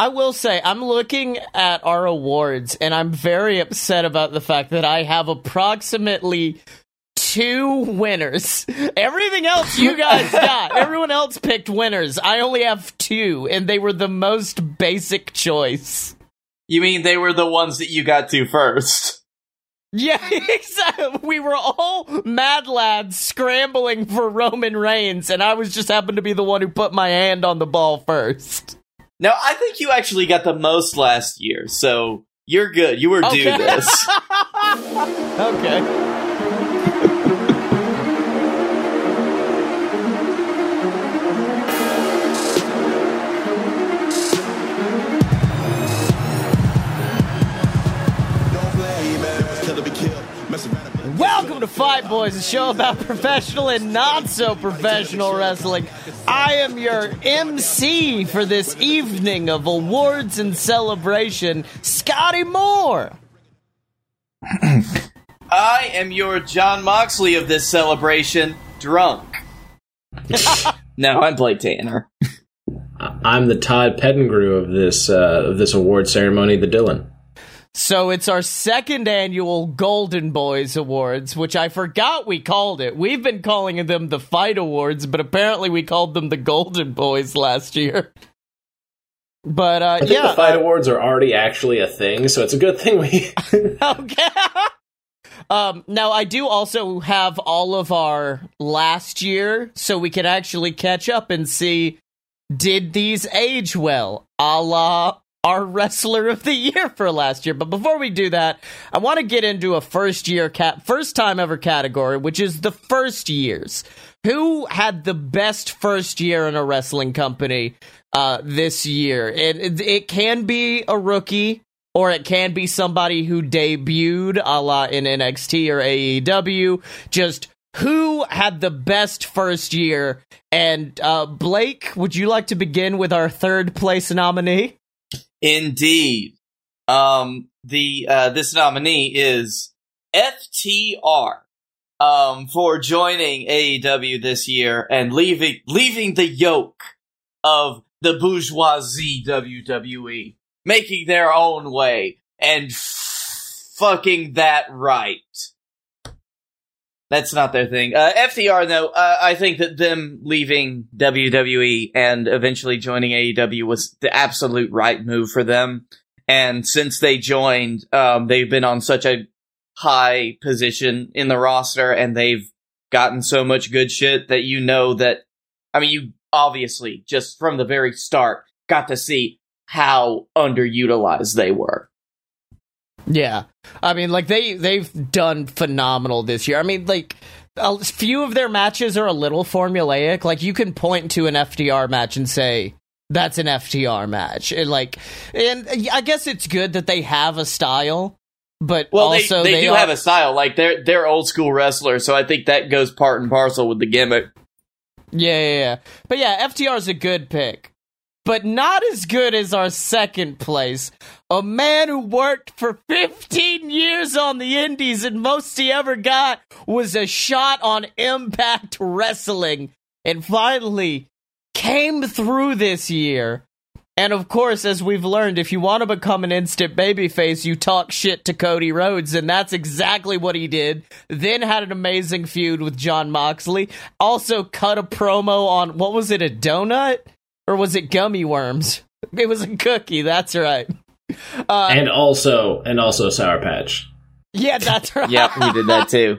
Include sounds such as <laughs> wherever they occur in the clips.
I will say, I'm looking at our awards and I'm very upset about the fact that I have approximately two winners. Everything else you guys <laughs> got. Everyone else picked winners. I only have two, and they were the most basic choice. You mean they were the ones that you got to first? Yeah, <laughs> exactly. We were all mad lads scrambling for Roman Reigns, and I was just happened to be the one who put my hand on the ball first. No, I think you actually got the most last year, so you're good. You were Okay. due this. <laughs> okay. Welcome to Fight Boys, a show about <laughs> professional and not so professional wrestling. I am your MC for this evening of awards and celebration, Scotty Moore. <clears throat> I am your Jon Moxley of this celebration, drunk. <laughs> no, I'm Blake Tanner. I'm the Todd Pettengill of this uh, of this award ceremony, the Dylan. So it's our second annual Golden Boys Awards, which I forgot we called it. We've been calling them the Fight Awards, but apparently we called them the Golden Boys last year. But uh, I think yeah, the Fight Awards are already actually a thing, so it's a good thing we. <laughs> <laughs> okay. um, now I do also have all of our last year, so we can actually catch up and see did these age well, a la our wrestler of the year for last year. But before we do that, I want to get into a first year cat, first time ever category, which is the first years. Who had the best first year in a wrestling company uh, this year? And it, it can be a rookie, or it can be somebody who debuted a la in NXT or AEW. Just who had the best first year? And uh, Blake, would you like to begin with our third place nominee? Indeed. Um, the uh, this nominee is FTR. Um, for joining AEW this year and leaving leaving the yoke of the bourgeoisie WWE, making their own way and f- fucking that right. That's not their thing. Uh, FTR, though, uh, I think that them leaving WWE and eventually joining AEW was the absolute right move for them. And since they joined, um, they've been on such a high position in the roster and they've gotten so much good shit that you know that, I mean, you obviously just from the very start got to see how underutilized they were. Yeah, I mean, like they they've done phenomenal this year. I mean, like a few of their matches are a little formulaic. Like you can point to an FTR match and say that's an FTR match, and like, and I guess it's good that they have a style, but Well, also they, they, do are- have a style. Like they're they're old school wrestlers, so I think that goes part and parcel with the gimmick. Yeah, yeah, yeah. But yeah, FTR is a good pick. But not as good as our second place. A man who worked for 15 years on the indies and most he ever got was a shot on Impact Wrestling and finally came through this year. And of course, as we've learned, if you want to become an instant babyface, you talk shit to Cody Rhodes, and that's exactly what he did. Then had an amazing feud with Jon Moxley. Also cut a promo on what was it, a donut? Or was it gummy worms? <laughs> It was a cookie, that's right. Uh, and also, and also Sour Patch. yeah, that's <laughs> right. Yep, we did that too.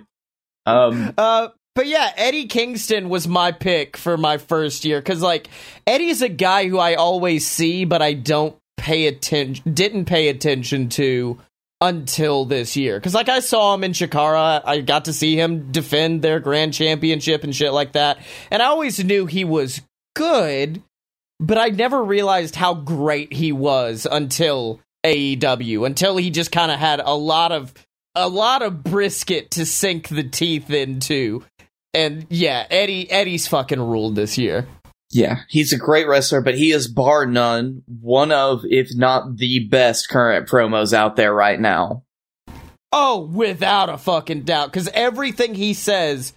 Um, Uh, but yeah, Eddie Kingston was my pick for my first year because like Eddie's a guy who I always see, but I don't pay attention, didn't pay attention to until this year. Because like I saw him in Chikara, I got to see him defend their grand championship and shit like that, and I always knew he was good, but I never realized how great he was until AEW, until he just kind of had a lot of a lot of brisket to sink the teeth into. And yeah, Eddie Eddie's fucking ruled this year. yeah, he's a great wrestler, but he is bar none one of, if not the best current promos out there right now. Oh, without a fucking doubt, because everything he says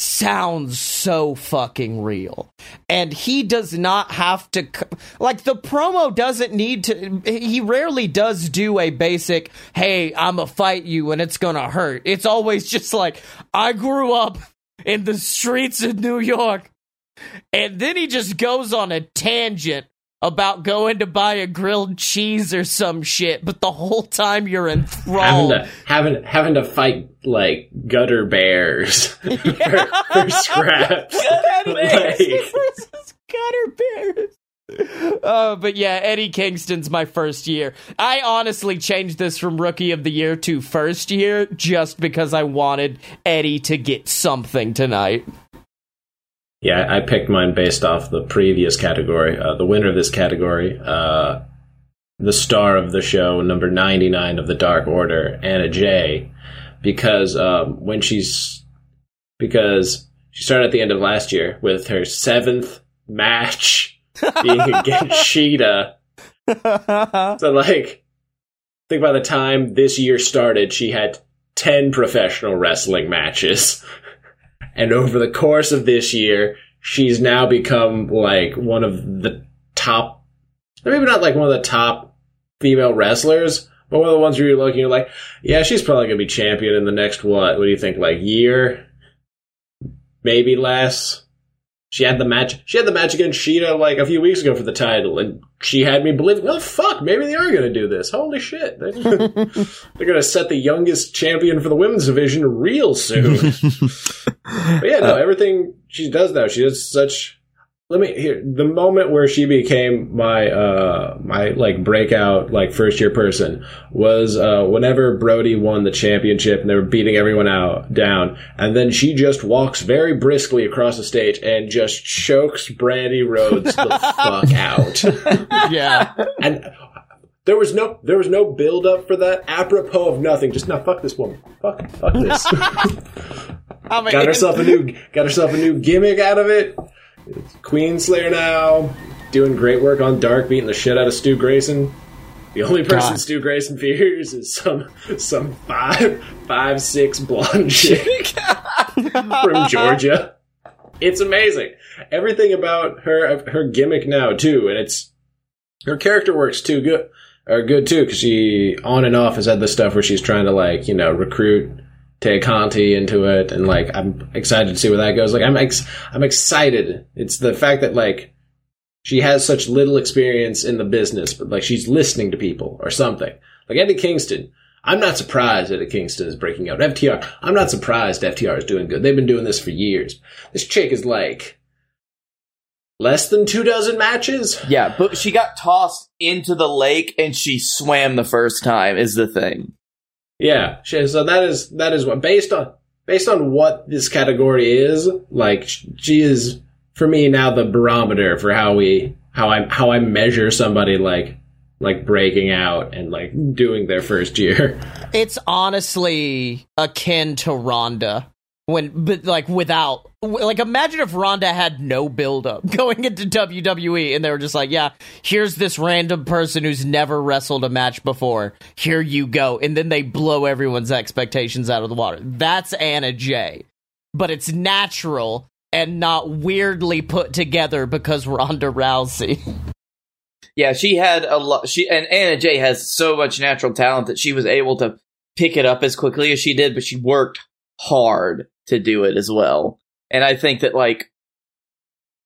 sounds so fucking real. And he does not have to, like, the promo doesn't need to, he rarely does do a basic, hey, I'm gonna fight you and it's gonna hurt. It's always just like, I grew up in the streets of New York. And then he just goes on a tangent about going to buy a grilled cheese or some shit, but the whole time you're enthralled. Having to, having, having to fight like gutter bears <laughs> for, for <laughs> scraps. gutter <laughs> bears Like- versus gutter bears. Uh, but yeah, Eddie Kingston's my first year. I honestly changed this from rookie of the year to first year just because I wanted Eddie to get something tonight. Yeah, I picked mine based off the previous category. Uh, the winner of this category, uh, the star of the show, number 99 of the Dark Order, Anna Jay, because um, when she's. Because she started at the end of last year with her seventh match <laughs> being against Shida. So, like, I think by the time this year started, she had 10 professional wrestling matches. And over the course of this year, she's now become like one of the top, maybe not like one of the top female wrestlers, but one of the ones where you're looking, you're like, yeah, she's probably going to be champion in the next, what? What do you think? Like year? Maybe less? She had the match. She had the match against Shida like a few weeks ago for the title, and she had me believing, oh fuck, maybe they are going to do this. Holy shit, they're, going <laughs> to set the youngest champion for the women's division real soon. <laughs> but yeah, no, everything she does now, she does such. Let me here the moment where she became my uh my like breakout like first year person was uh whenever Brodie won the championship and they were beating everyone out down and then she just walks very briskly across the stage and just chokes Brandy Rhodes the <laughs> fuck out Yeah. and there was no there was no build up for that apropos of nothing just now fuck this woman fuck fuck this <laughs> I mean, got herself a new got herself a new gimmick out of it. It's Queen Slayer now, doing great work on Dark, beating the shit out of Stu Grayson. The only person God. Stu Grayson fears is some some five five six blonde <laughs> chick from Georgia. It's amazing. Everything about her her gimmick now too, and it's her character works too good are good too because she on and off has had this stuff where she's trying to like you know recruit Tay Conti into it, and like I'm excited to see where that goes. Like I'm ex- I'm excited. It's the fact that like she has such little experience in the business, but like she's listening to people or something. Like Eddie Kingston. I'm not surprised Eddie Kingston is breaking out. FTR. I'm not surprised FTR is doing good. They've been doing this for years. This chick is like less than two dozen matches. Yeah, but she got tossed into the lake and she swam the first time. Is the thing. Yeah, so that is that is what based on based on what this category is like. She is for me now the barometer for how we how I how I measure somebody like like breaking out and like doing their first year. it's honestly akin to Ronda when, but like without, like imagine if Ronda had no build up <laughs> going into WWE and they were just like, yeah, here's this random person who's never wrestled a match before. Here you go. And then they blow everyone's expectations out of the water. That's Anna Jay. But it's natural and not weirdly put together because Ronda Rousey. Yeah, she had a lot. She and Anna Jay has so much natural talent that she was able to pick it up as quickly as she did, but she worked hard to do it as well. And I think that like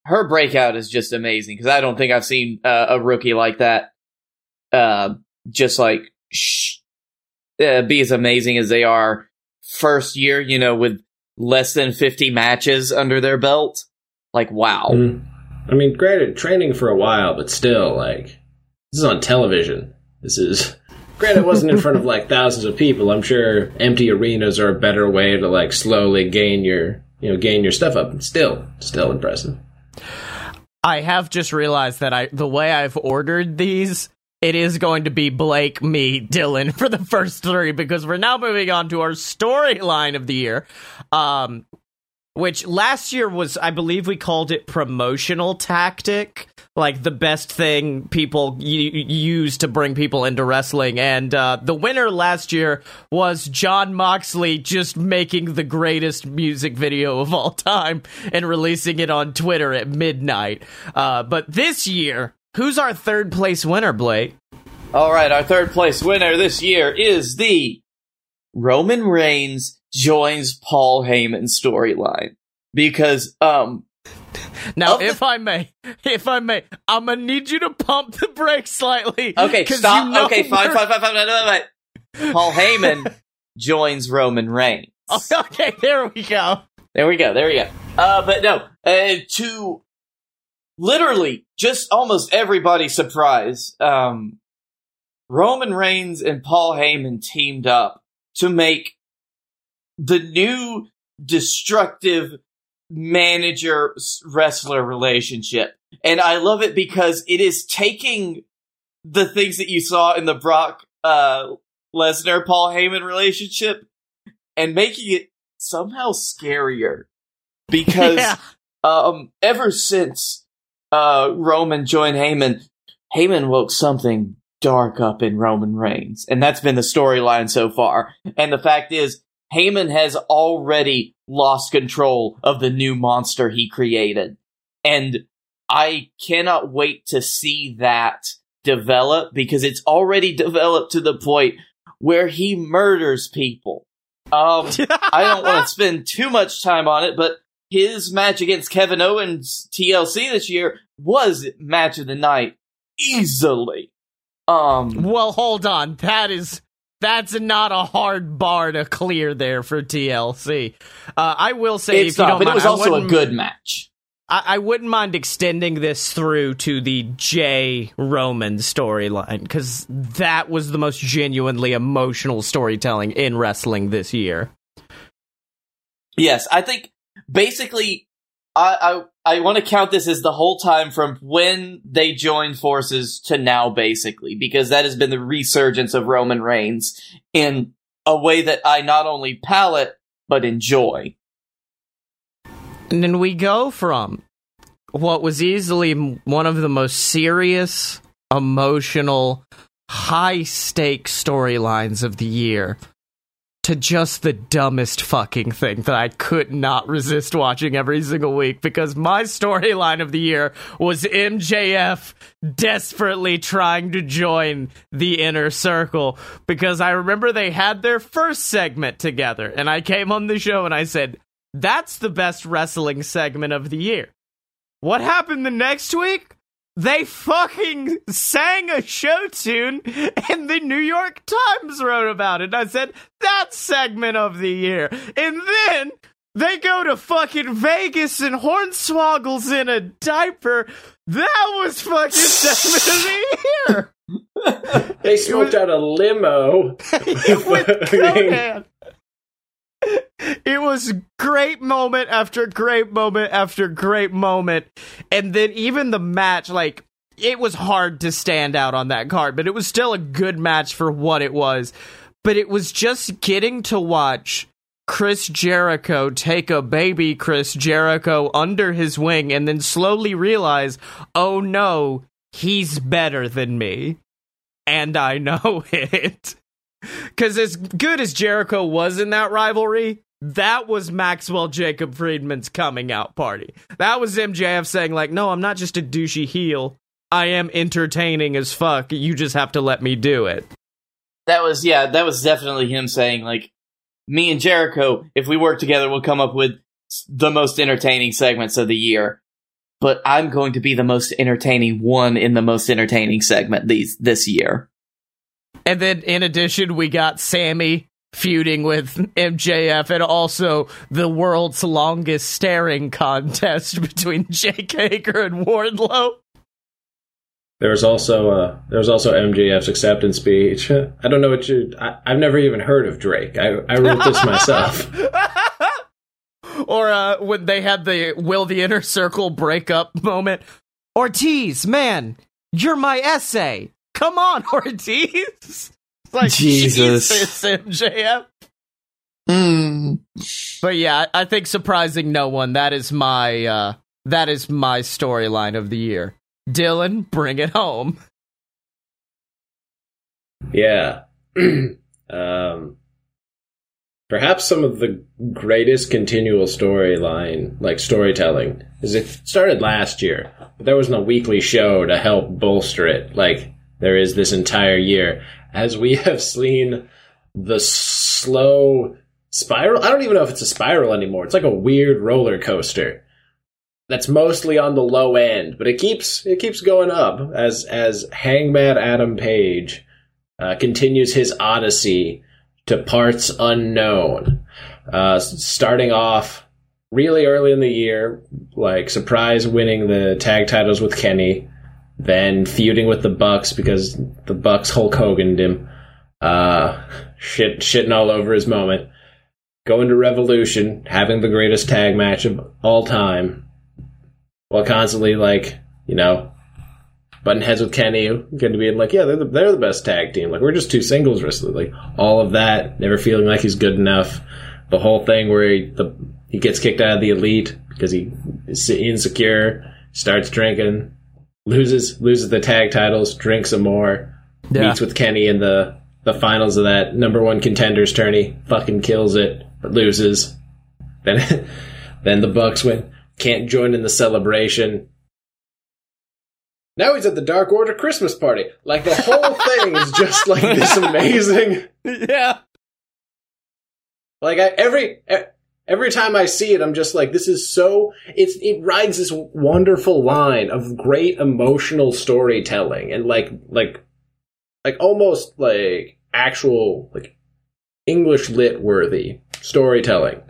her breakout is just amazing because I don't think I've seen uh, a rookie like that. Uh, just like shh, uh, be as amazing as they are first year, you know, with less than fifty matches under their belt. Like wow. Mm. I mean, granted, training for a while, but still, like this is on television. This is granted, it wasn't in front of like thousands of people. I'm sure empty arenas are a better way to like slowly gain your you know gain your stuff up. Still, still impressive. I have just realized that I the way I've ordered these, it is going to be Blake, me, Dylan <laughs> for the first three because we're now moving on to our storyline of the year. Um which last year was I believe we called it promotional tactic. Like the best thing people use to bring people into wrestling. And uh, the winner last year was Jon Moxley, just making the greatest music video of all time and releasing it on Twitter at midnight. Uh, but this year, who's our third place winner, Blake? All right, our third place winner this year is the Roman Reigns joins Paul Heyman storyline because um <laughs> Now, the- if I may, if I may, I'm gonna need you to pump the brakes slightly. okay stop you know okay fine fine fine fine no, no. Paul Heyman <laughs> joins Roman Reigns. <laughs> Okay, there we go. There we go. There we go. Uh, but no, uh, to literally just almost everybody's surprise, um, Roman Reigns and Paul Heyman teamed up to make the new destructive manager wrestler relationship. And I love it because it is taking the things that you saw in the Brock, uh, Lesnar Paul Heyman relationship and making it somehow scarier because <laughs> yeah. um ever since uh Roman joined Heyman, Heyman woke something dark up in Roman Reigns, and that's been the storyline so far. And the fact is, Heyman has already lost control of the new monster he created, and I cannot wait to see that develop because it's already <laughs> developed to the point where he murders people. Um, I don't want to <laughs> spend too much time on it, but his match against Kevin Owens TLC this year was match of the night easily. Um, Well, hold on. That is that's not a hard bar to clear there for TLC. Uh, I will say, it's if you not, don't but it was also a good match. I, I wouldn't mind extending this through to the J Roman storyline because that was the most genuinely emotional storytelling in wrestling this year. Yes, I think basically, I I, I want to count this as the whole time from when they joined forces to now, basically, because that has been the resurgence of Roman Reigns in a way that I not only palate but enjoy. And then we go from what was easily one of the most serious, emotional, high stake storylines of the year to just the dumbest fucking thing that I could not resist watching every single week because my storyline of the year was MJF desperately trying to join the inner circle because I remember they had their first segment together and I came on the show and I said, that's the best wrestling segment of the year. What happened the next week? They fucking sang a show tune and the New York Times wrote about it. I said, that segment of the year. And then they go to fucking Vegas and Hornswoggle's in a diaper. That was fucking <laughs> segment of the year. They smoked out a limo. <laughs> with Conan. It was great moment after great moment after great moment. And then even the match, like, it was hard to stand out on that card, but it was still a good match for what it was. But it was just getting to watch Chris Jericho take a baby Chris Jericho under his wing and then slowly realize, oh no, he's better than me. And I know <laughs> it. Because as good as Jericho was in that rivalry, that was Maxwell Jacob Friedman's coming out party. That was MJF saying, like, no, I'm not just a douchey heel. I am entertaining as fuck. You just have to let me do it. That was yeah, that was definitely him saying like, me and Jericho, if we work together, we'll come up with the most entertaining segments of the year. But I'm going to be the most entertaining one in the most entertaining segment these this year. And then in addition, we got Sammy feuding with MJF and also the world's longest staring contest <laughs> between Jake Hager and Wardlow. There was also uh, there was also MJF's acceptance speech. I don't know what you. I, I've never even heard of Drake. I, I wrote this myself. <laughs> or uh, when they had the will the inner circle break up moment. Ortiz, man, you're my essay. Come on, <laughs> Ortiz. Like Jesus. Jesus, MJF. Mm. But yeah, I I think surprising no one. That is my uh, that is my storyline of the year. Dylan, bring it home. Yeah. <clears throat> um, perhaps some of the greatest continual storyline, like storytelling, is it started last year, but there wasn't a weekly show to help bolster it, like there is this entire year. As we <laughs> have seen the slow spiral, I don't even know if it's a spiral anymore. It's like a weird roller coaster that's mostly on the low end, but it keeps it keeps going up as as Hangman Adam Page uh, continues his odyssey to parts unknown. Uh, starting off really early in the year, like surprise winning the tag titles with Kenny, then feuding with the Bucks because the Bucks Hulk Hogan him, uh, shit, shitting all over his moment. Going to Revolution, having the greatest tag match of all time, while constantly like you know button heads with Kenny, going to be like, yeah, they're the, they're the best tag team. Like we're just two singles wrestlers. Like all of that, never feeling like he's good enough. The whole thing where he the he gets kicked out of the elite because he is insecure, starts drinking, loses loses the tag titles, drinks some more, yeah. meets with Kenny in the the finals of that number one contenders tourney, fucking kills it, but loses. Then <laughs> then the Bucks win. Can't join in the celebration now he's at the Dark Order Christmas party. Like the whole <laughs> thing is just like this <laughs> amazing. Yeah. Like I, every every time I see it, I'm just like, this is so. It's it rides this wonderful line of great emotional storytelling and like like like almost like actual like English lit worthy storytelling.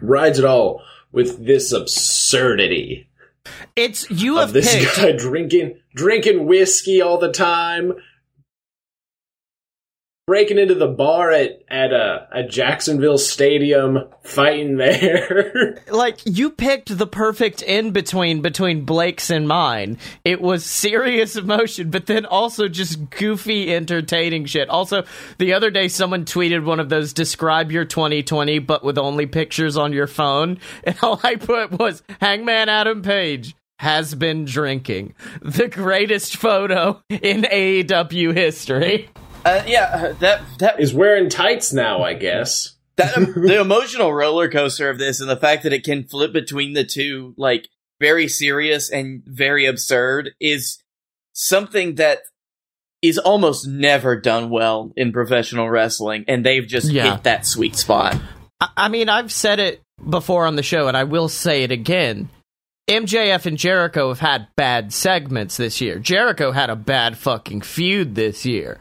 Rides it all with this absurdity it's you have this picked. guy <laughs> drinking drinking whiskey all the time, breaking into the bar at at uh, a, a Jacksonville stadium, fighting there. <laughs> like you picked the perfect in between between Blake's and mine. It was serious emotion, but then also just goofy, entertaining shit. Also, the other day someone tweeted one of those describe your 2020, but with only pictures on your phone, <laughs> and all I put was Hangman Adam Page has been drinking. The greatest photo in AEW history. <laughs> Uh, yeah, uh, that that is wearing tights now, I guess. That <laughs> the emotional roller coaster of this, and the fact that it can flip between the two, like very serious and very absurd, is something that is almost never done well in professional wrestling, and they've just yeah. hit that sweet spot. I, I mean, I've said it before on the show, and I will say it again. MJF and Jericho have had bad segments this year. Jericho had a bad fucking feud this year.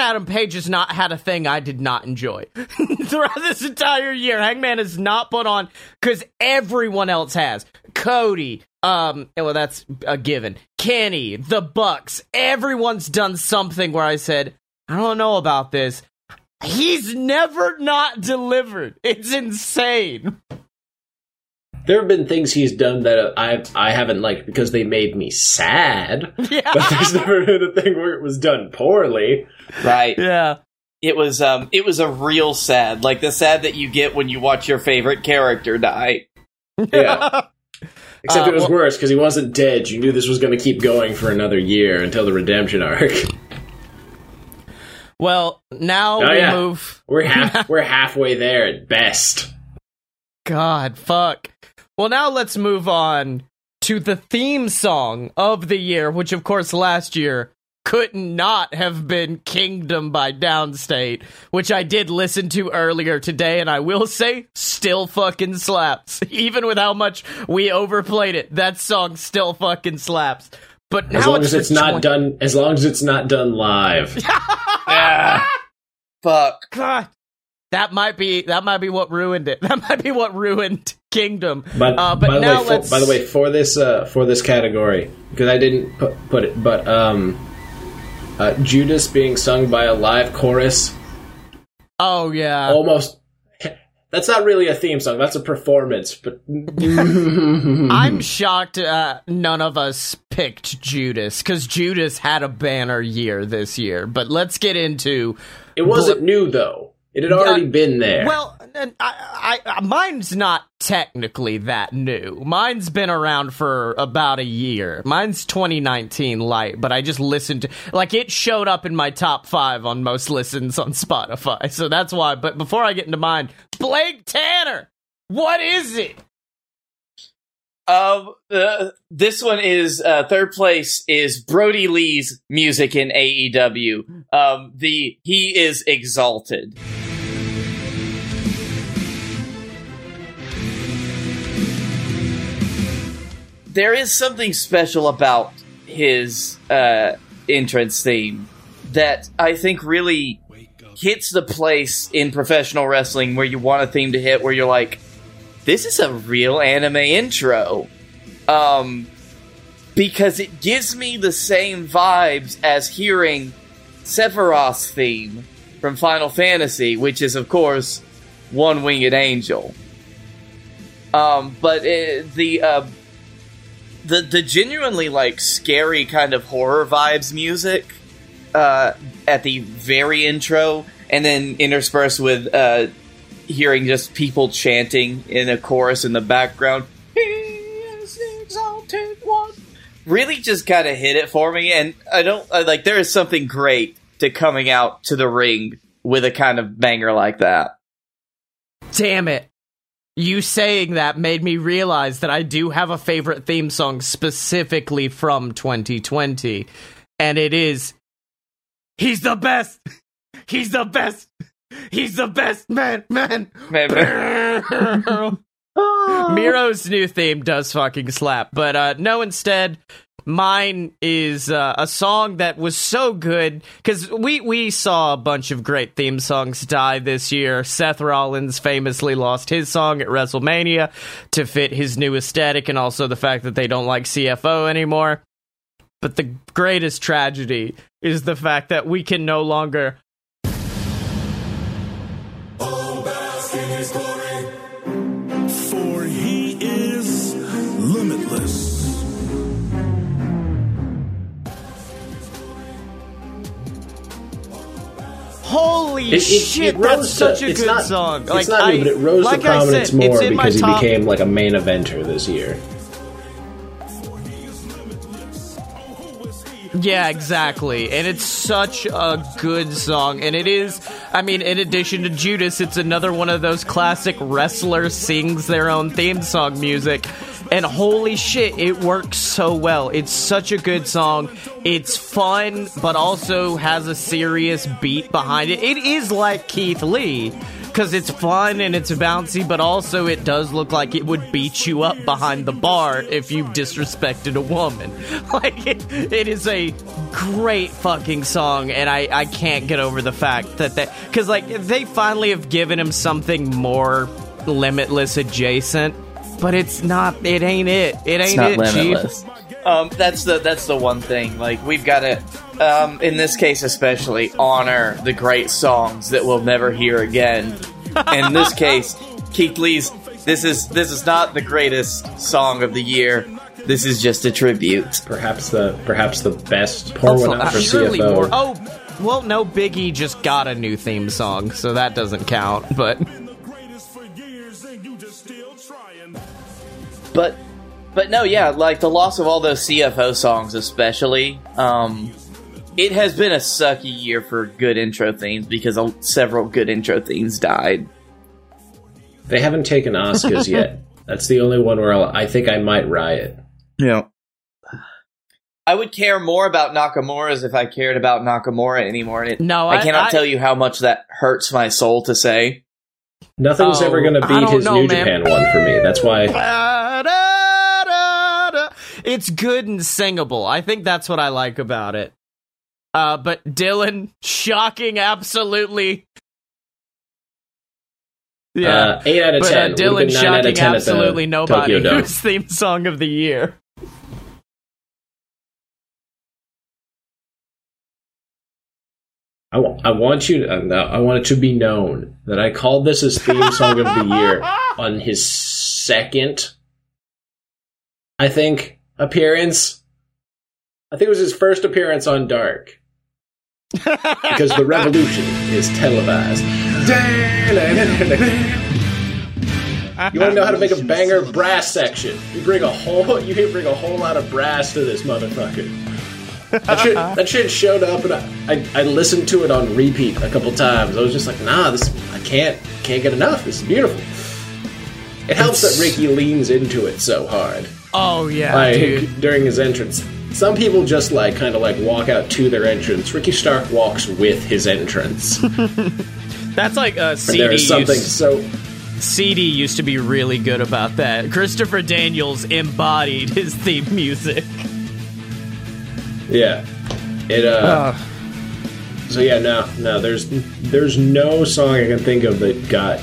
Adam Page has not had a thing I did not enjoy <laughs> throughout this entire year. Hangman has not put on because everyone else has. Cody, um, well, that's a given. Kenny, the Bucks, everyone's done something where I said, I don't know about this. He's never not delivered. It's insane there have been things he's done that I I haven't liked because they made me sad. <laughs> Yeah. But there's never been a thing where it was done poorly. Right. Yeah. It was um it was a real sad, like the sad that you get when you watch your favorite character die. Yeah. <laughs> Except uh, it was well, worse because he wasn't dead. You knew this was going to keep going for another year until the redemption arc. Well, now oh, we yeah. move. We're half. <laughs> we're halfway there at best. God, fuck. Well, now let's move on to the theme song of the year, which, of course, last year could not have been Kingdom by Downstate, which I did listen to earlier today, and I will say, still fucking slaps. <laughs> Even with how much we overplayed it, that song still fucking slaps. But as long as it's not 20- done, as long as it's not done live. <laughs> yeah. Fuck. God. That might be that might be what ruined it. <laughs> That might be what ruined Kingdom. But, uh, but by, now the way, let's... for, by the way, for this uh, for this category, because I didn't put, put it, but um, uh, Judas being sung by a live chorus. Oh yeah, almost. <laughs> That's not really a theme song. That's a performance. But <laughs> I'm shocked uh, none of us picked Judas because Judas had a banner year this year. But let's get into. It wasn't Bl- new though. It had already uh, been there. Well, I, I, mine's not technically that new. Mine's been around for about a year. Mine's 2019 light, but I just listened to like it showed up in my top 5 on most listens on Spotify. So that's why, but before I get into mine, Blake Tanner. What is it? Um, uh, this one is uh, third place is Brodie Lee's music in AEW. Um, the he is exalted. There is something special about his uh, entrance theme that I think really hits the place in professional wrestling where you want a theme to hit, where you're like, this is a real anime intro. Um, because it gives me the same vibes as hearing Sephiroth's theme from Final Fantasy, which is, of course, One Winged Angel. Um, but it, the uh, the the genuinely like scary kind of horror vibes music uh, at the very intro, and then interspersed with uh, hearing just people chanting in a chorus in the background. He is exalted one. Really, just kind of hit it for me, and I don't I, like. There is something great to coming out to the ring with a kind of banger like that. Damn it. You saying that made me realize that I do have a favorite theme song specifically from 2020. And it is He's the best. He's the best. He's the best man, man. Man, man. <laughs> Miro's new theme does fucking slap, but uh, no, instead, mine is uh, a song that was so good because we we saw a bunch of great theme songs die this year. Seth Rollins famously lost his song at WrestleMania to fit his new aesthetic, and also the fact that they don't like CFO anymore. But the greatest tragedy is the fact that we can no longer Holy It- it- shit, it that's such to- a good not- song. It's like, not I, new, but it rose like to prominence said, more because he top- became like a main eventer this year. Yeah, exactly. And it's such a good song. And it is, I mean, in addition to Judas, it's another one of those classic wrestlers sings their own theme song music. And holy shit, it works so well. It's such a good song. It's fun, but also has a serious beat behind it. It is like Keith Lee. Because it's fun and it's bouncy, but also it does look like it would beat you up behind the bar if you disrespected a woman. <laughs> Like, it, it is a great fucking song, and I, I can't get over the fact that they. Because, like, they finally have given him something more limitless adjacent, but it's not. It ain't it. It ain't not it, limitless. Chief. Um, that's the that's the one thing. Like we've got to, um, in this case especially, honor the great songs that we'll never hear again. in this <laughs> case, Keith Lee's. This is this is not the greatest song of the year. This is just a tribute. Perhaps the perhaps the best. Pour Also, one out for uh, CFO. more. Oh, well, no, Biggie just got a new theme song, so that doesn't count. But But but no, yeah, like the loss of all those CFO songs, especially. Um, it has been a sucky year for good intro themes because several good intro themes died. They haven't taken Oscars <laughs> yet. That's the only one where I'll, I think I might riot. Yeah. I would care more about Nakamura's if I cared about Nakamura anymore. It, No, I, I- cannot I- tell you how much that hurts my soul to say. Nothing's Oh, ever going to beat his know, New man. Japan one for me. That's why. Ba-da-da-da. It's good and singable. I think that's what I like about it. Uh, but Dylan, shocking, absolutely. Yeah, Uh, eight out of but uh, ten. Would've Dylan been nine out of shocking 10 absolutely nobody. Tokyo Dome. Who's theme song of the year? I, I want you. To, uh, I want it to be known that I called this his theme song of the year <laughs> on his second, I think, appearance. I think it was his first appearance on Dark because the revolution is televised. <laughs> You want to know how to make a banger brass section? You bring a whole, you can bring a whole lot of brass to this motherfucker. That shit, that shit showed up, and I, I, I listened to it on repeat a couple times. I was just like, nah, this I can't can't get enough. This is beautiful. It helps that Ricky leans into it so hard. Oh yeah, like dude. during his entrance. Some people just like kind of like walk out to their entrance. Ricky Stark walks with his entrance. <laughs> That's like uh, And CD. there is something used, so CD used to be really good about that. Christopher Daniels embodied his theme music. yeah. It uh so yeah, no, no, there's there's no song I can think of that got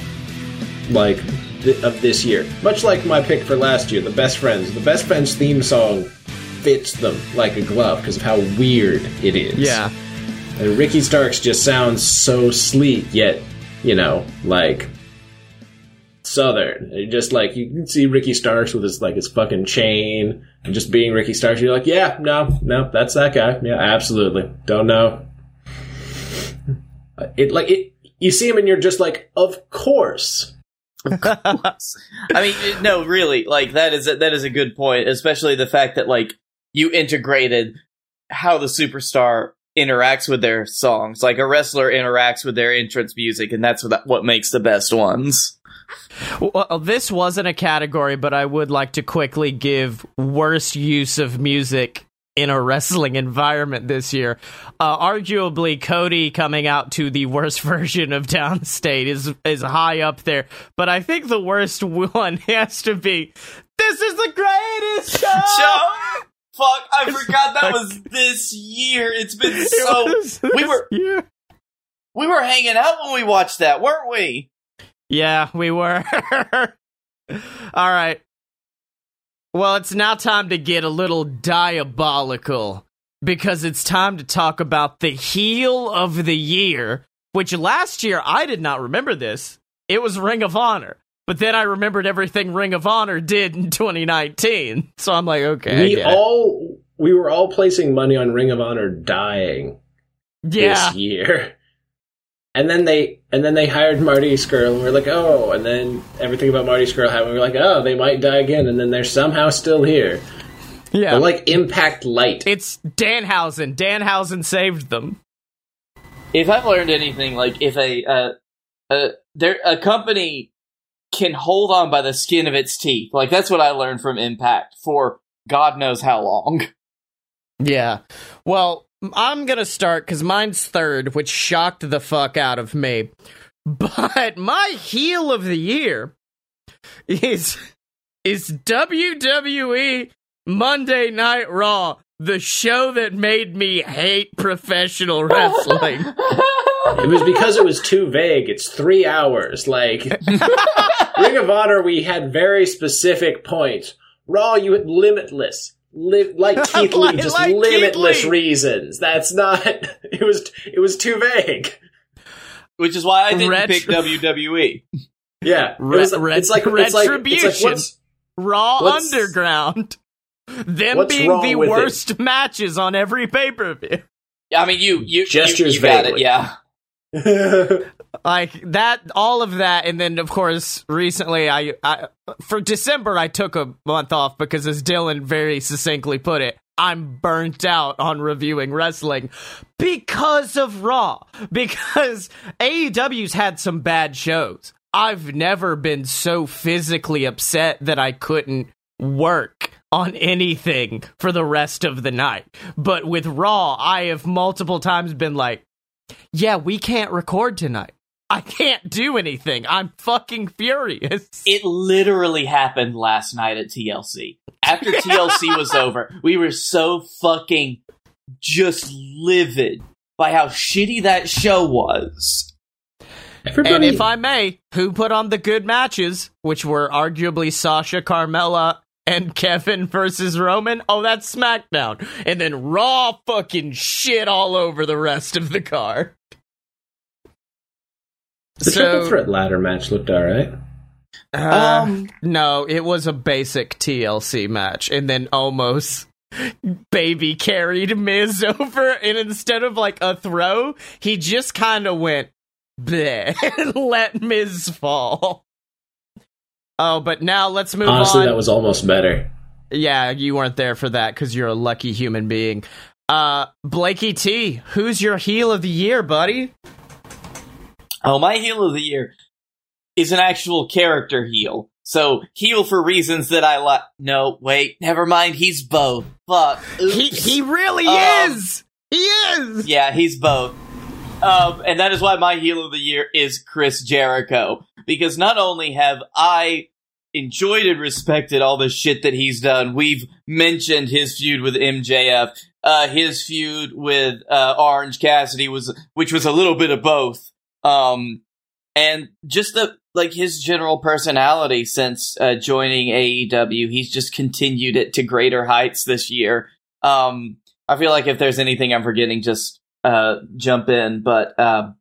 like th- of this year. Much like my pick for last year, The Best Friends. The Best Friends theme song fits them like a glove because of how weird it is. Yeah. And Ricky Starks just sounds so sleek, yet, you know, like southern. And just like you can see Ricky Starks with his like his fucking chain and just being Ricky Starks. You're like, yeah, no, no, that's that guy. Yeah, absolutely. Don't know. It like it. You see him and you're just like, of course. I mean, uh, no, really, like that is a, that is a good point, especially the fact that like you integrated how the superstar interacts with their songs, like a wrestler interacts with their entrance music, and that's what what makes the best ones. Well, uh, this wasn't a category, but I would like to quickly give worst use of music in a wrestling environment this year. Uh, arguably, Cody coming out to the worst <laughs> version of Downstate is is high up there, but I think the worst <laughs> one has to be. This is the greatest <laughs> show. Joe, fuck, I forgot that was this year. It's been so. we were- year. We were hanging out when we watched that, weren't we? Yeah, we were. All right. Well, it's now time to get a little diabolical because it's time to talk about the heel of the year, which last year I did not remember this. It was Ring of Honor. But then I remembered everything Ring of Honor did in 2019. <laughs> So I'm like, okay. We all we were all placing money on Ring of Honor dying. yeah. this year. <laughs> And then they and then they hired Marty Scurll, and we're like, oh. And then everything about Marty Scurll happened. We're like, oh, they might die again, and then they're somehow still here. Yeah. They're like Impact Light. it's Danhausen. Danhausen saved them. if I've learned anything, like if a uh, uh, there a company can hold on by the skin of its teeth, like that's what I learned from Impact for God knows how long. Yeah. Well, I'm going to start because mine's third, which shocked the fuck out of me. <laughs> But my heel of the year is is WWE Monday Night Raw, the show that made me hate professional <laughs> wrestling. It was because it was too vague. It's three hours. Like <laughs> Ring of Honor, we had very specific points. Raw, you had limitless. Li- like <laughs> Keith Lee, Like- just like limitless Lee. reasons. That's not. <laughs> It was. It was too vague. Which is why I didn't Retro- pick. WWE. <laughs> Yeah, it was, re- it's like it's like it's like retribution. what's Raw What's- Underground. Them being the with it? worst matches on every pay per view. Yeah, I mean, you you Gestures you, you got it, yeah. Like that all of that and then of course recently I, I for december i took a month off because as dylan very succinctly put it i'm burnt out on reviewing wrestling because of raw. Because aew's had some bad shows. I've never been so physically upset that i couldn't work on anything for the rest of the night. But with raw i have multiple times been like yeah, we can't record tonight. I can't do anything. I'm fucking furious. It literally happened last night at TLC. After <laughs> TLC was over, we were so fucking just livid by how shitty that show was. Everybody, and if I may, who put on the good matches, which were arguably Sasha, Carmella, and Kevin versus Roman? Oh, that's SmackDown. And then Raw fucking shit all over the rest of the card. The triple threat ladder match looked all right. Uh, Um, no, it was a basic TLC match, and then almost baby carried Miz <laughs> over, and instead of like a throw, he just kind of went bleh and <laughs> let Miz fall. Oh, but now let's move Honestly, on. that was almost better. yeah, you weren't there for that because you're a lucky human being. Uh, Blakey T, who's your heel of the year, buddy? Oh, my heel of the year is an actual character heel. So heel for reasons that I like. No, wait, never mind. He's both. Fuck. He he really Um, is. He is. Yeah, he's both. Um, and that is why my heel of the year is Chris Jericho. Because not only have I enjoyed and respected all the shit that he's done, we've mentioned his feud with MJF, uh, his feud with, uh, Orange Cassidy was, which was a little bit of both. Um, and just the, like his general personality since, uh, joining AEW, he's just continued it to greater heights this year. Um, I feel like if there's anything I'm forgetting, just uh, jump in. But um,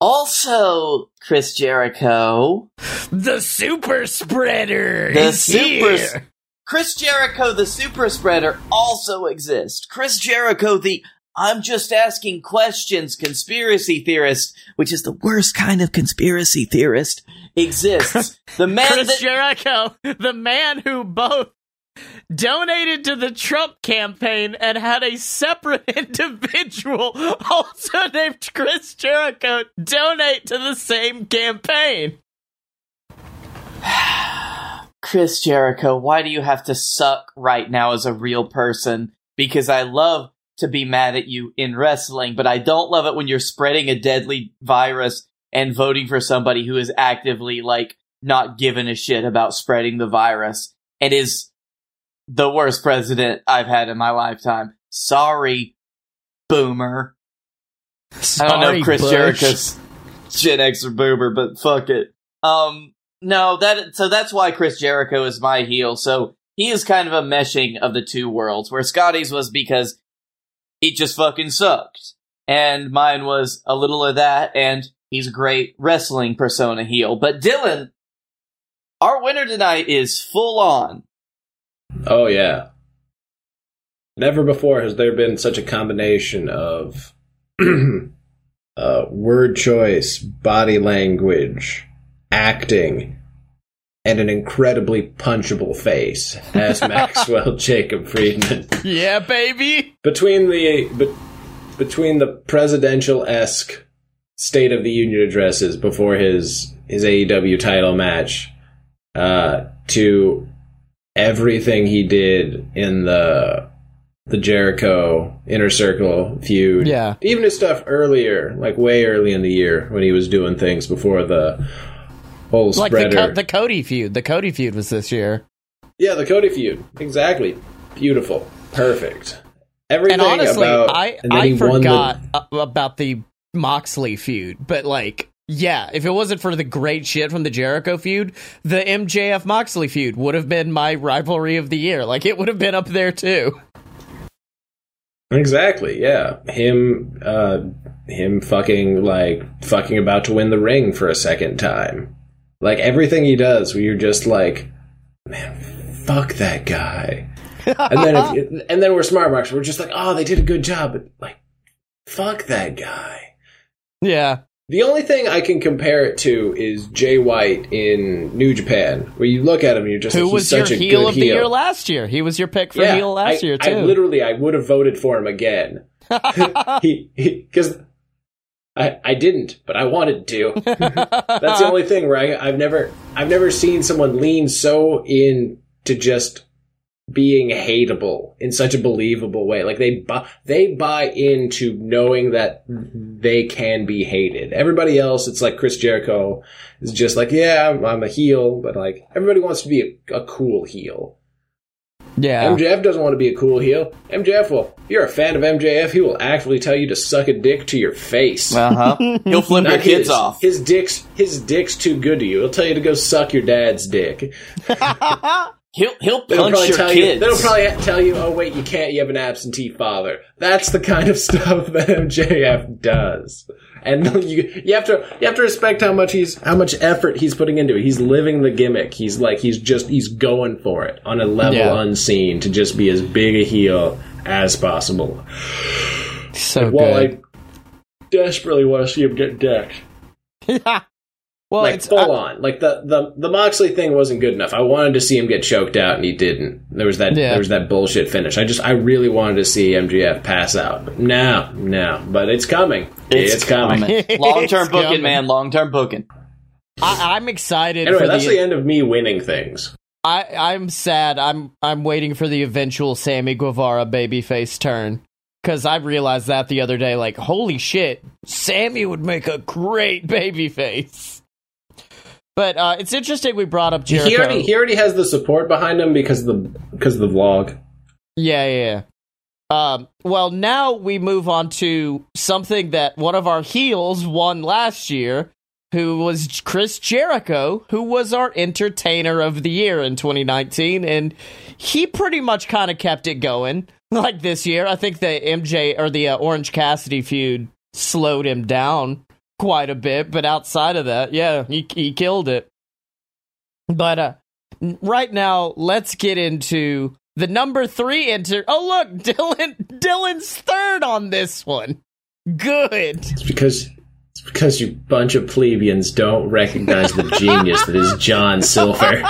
also, Chris Jericho, The super spreader. the is super here. Chris Jericho, the super spreader, also exists. Chris Jericho, the I'm just asking questions conspiracy theorist, which is the worst kind of conspiracy theorist, exists. <laughs> The man Chris that Jericho, the man who both donated to the Trump campaign and had a separate <laughs> individual, also named Chris Jericho, donate to the same campaign. <sighs> Chris Jericho, why do you have to suck right now as a real person? Because I love to be mad at you in wrestling, but I don't love it when you're spreading a deadly virus and voting for somebody who is actively, like, not giving a shit about spreading the virus and is the worst president I've had in my lifetime. Sorry, boomer. I don't know if Chris Bush. Jericho's Gen X or boomer, but fuck it. Um, no, that so that's why Chris Jericho is my heel. So he is kind of a meshing of the two worlds, where Scotty's was because he just fucking sucked, and mine was a little of that, and he's a great wrestling persona heel. But Dylan, our winner tonight is full on. Oh yeah. Never before has there been such a combination of <clears throat> uh, word choice, body language, acting, and an incredibly punchable face as <laughs> Maxwell Jacob Friedman. Yeah, baby. Between the be, between the presidential esque State of the Union addresses before his his AEW title match, uh, to everything he did in the the Jericho Inner Circle feud. Yeah. Even his stuff earlier, like way early in the year when he was doing things before the whole Like the. Co- the Cody feud. The Cody feud was this year. yeah, the Cody feud. Exactly. Beautiful. Perfect. Everything And honestly, about I and I won the- forgot about the Moxley feud, but like, yeah, if it wasn't for the great shit from the Jericho feud, the MJF Moxley feud would have been my rivalry of the year. Like, it would have been up there too. Exactly, yeah. Him uh him fucking like fucking about to win the ring for a second time. Like everything he does where you're just like man, fuck that guy. And then if, <laughs> and then we're smart marks, we're just like, "Oh, they did a good job." But like fuck that guy. Yeah, The only thing I can compare it to is Jay White in New Japan, where you look at him and you're just who like, was he's your such a heel of the heel. year last year? He was your pick for heel last I, year I too. literally, I would have voted for him again. <laughs> <laughs> he because I I didn't, but I wanted to. <laughs> That's the only thing where I, I've never I've never seen someone lean so in to just being hateable in such a believable way. Like they buy they buy into knowing that they can be hated. Everybody else, it's like Chris Jericho is just like, yeah, I'm, I'm a heel, but like everybody wants to be a, a cool heel. Yeah, MJF doesn't want to be a cool heel. MJF will. If you're a fan of MJF, he will actually tell you to suck a dick to your face. Uh huh. <laughs> He'll flip your kids his. off. His dick's his dick's too good to you. He'll tell you to go suck your dad's dick. <laughs> He'll he'll punch probably your tell you. kids. They'll probably tell you, "Oh wait, you can't. You have an absentee father." That's the kind of <laughs> stuff that MJF does, and <laughs> you you have to you have to respect how much he's how much effort he's putting into it. He's living the gimmick. He's like he's just he's going for it on a level Yeah. unseen to just be as big a heel as possible. so While. I desperately want to see him get decked. <laughs> Well, like it's full I- on. Like the, the the Moxley thing wasn't good enough. I wanted to see him get choked out, and he didn't. There was that Yeah. there was that bullshit finish. I just I really wanted to see MJF pass out. No, no, but it's coming. It's, coming. <laughs> Long term booking, coming. man. Long term booking. I, I'm excited Anyway, for that's the. the end of me winning things. I, I'm sad. I'm I'm waiting for the eventual Sammy Guevara babyface turn because I realized that the other day. Like, holy shit, Sammy would make a great babyface. But uh, it's interesting we brought up Jericho. He already he already has the support behind him because of the because of the vlog. Yeah, yeah. yeah. Um, well, now we move on to something that one of our heels won last year, who was Chris Jericho, who was our entertainer of the year in 2019, and he pretty much kind of kept it going. <laughs> Like this year, I think the MJ or the uh, Orange Cassidy feud slowed him down quite a bit, but outside of that, yeah, he he killed it. But uh, right now, let's get into the number three enter. Oh look, <laughs> Dylan. Dylan's third on this one. Good. It's because it's because you bunch of plebeians don't recognize the genius that is John Silver.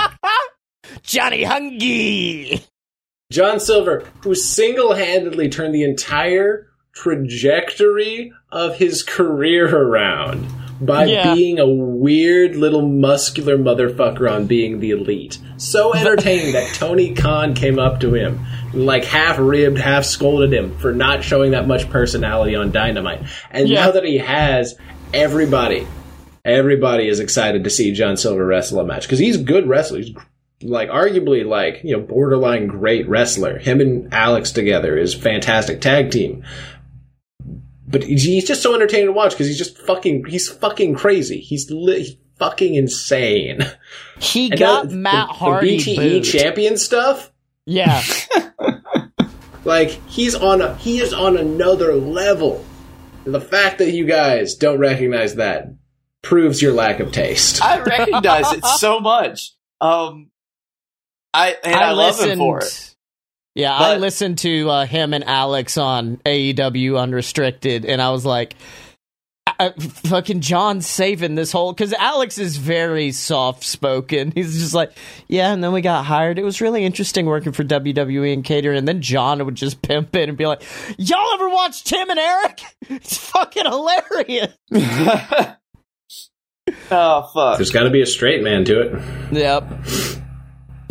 <laughs> Johnny Hungee. John Silver, who single handedly turned the entire trajectory of his career around by Yeah. being a weird little muscular motherfucker on being the elite. So entertaining that <laughs> Tony Khan came up to him, like half ribbed, half scolded him for not showing that much personality on Dynamite. And Yeah. now that he has, everybody, everybody is excited to see John Silver wrestle a match because he's a good wrestler. He's like arguably like you know borderline great wrestler. Him and Alex together is fantastic tag team. But he's he's just so entertaining to watch because he's just fucking he's fucking crazy. He's, li- he's fucking insane. He And got now Matt the, Hardy. the BTE booed. champion stuff. Yeah. <laughs> Like he's on a he is on another level. The fact that you guys don't recognize that proves your lack of taste. I recognize it so <laughs> much. Um, I and I, love him for it. Yeah, I listened to uh, him and Alex on AEW Unrestricted, and I was like, I, I- "Fucking John saving this whole." Because Alex is very soft spoken. <laughs> He's just like, "Yeah," and then we got hired. It was really interesting working for WWE and catering. And then John would just <laughs> pimp it and be like, "Y'all ever watch Tim and Eric? <laughs> It's fucking hilarious." oh fuck! There's got to be a straight man to it. Yep.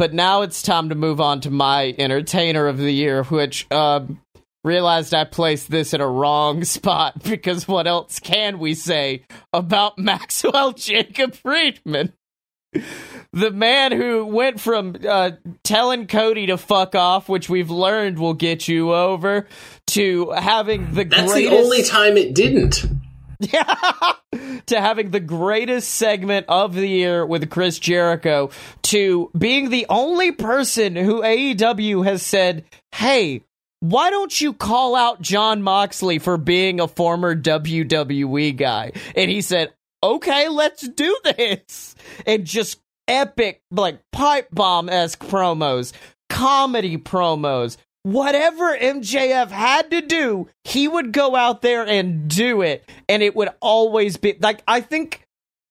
But now it's time to move on to my entertainer of the year, which um, realized I placed this in a wrong <laughs> spot because what else can we say about <laughs> Maxwell Jacob Friedman? The man who went from uh, telling Cody to fuck off, which we've learned will get you over, to having the That's greatest the only time it didn't. <laughs> to having the greatest segment of the year with Chris Jericho, to being the only person who AEW has said, hey, why don't you call out Jon Moxley for being a former WWE guy? And he said, okay, let's do this. And just epic, like pipe bomb esque promos, comedy promos, whatever MJF had to do, he would go out there and do it. And it would always be like, I think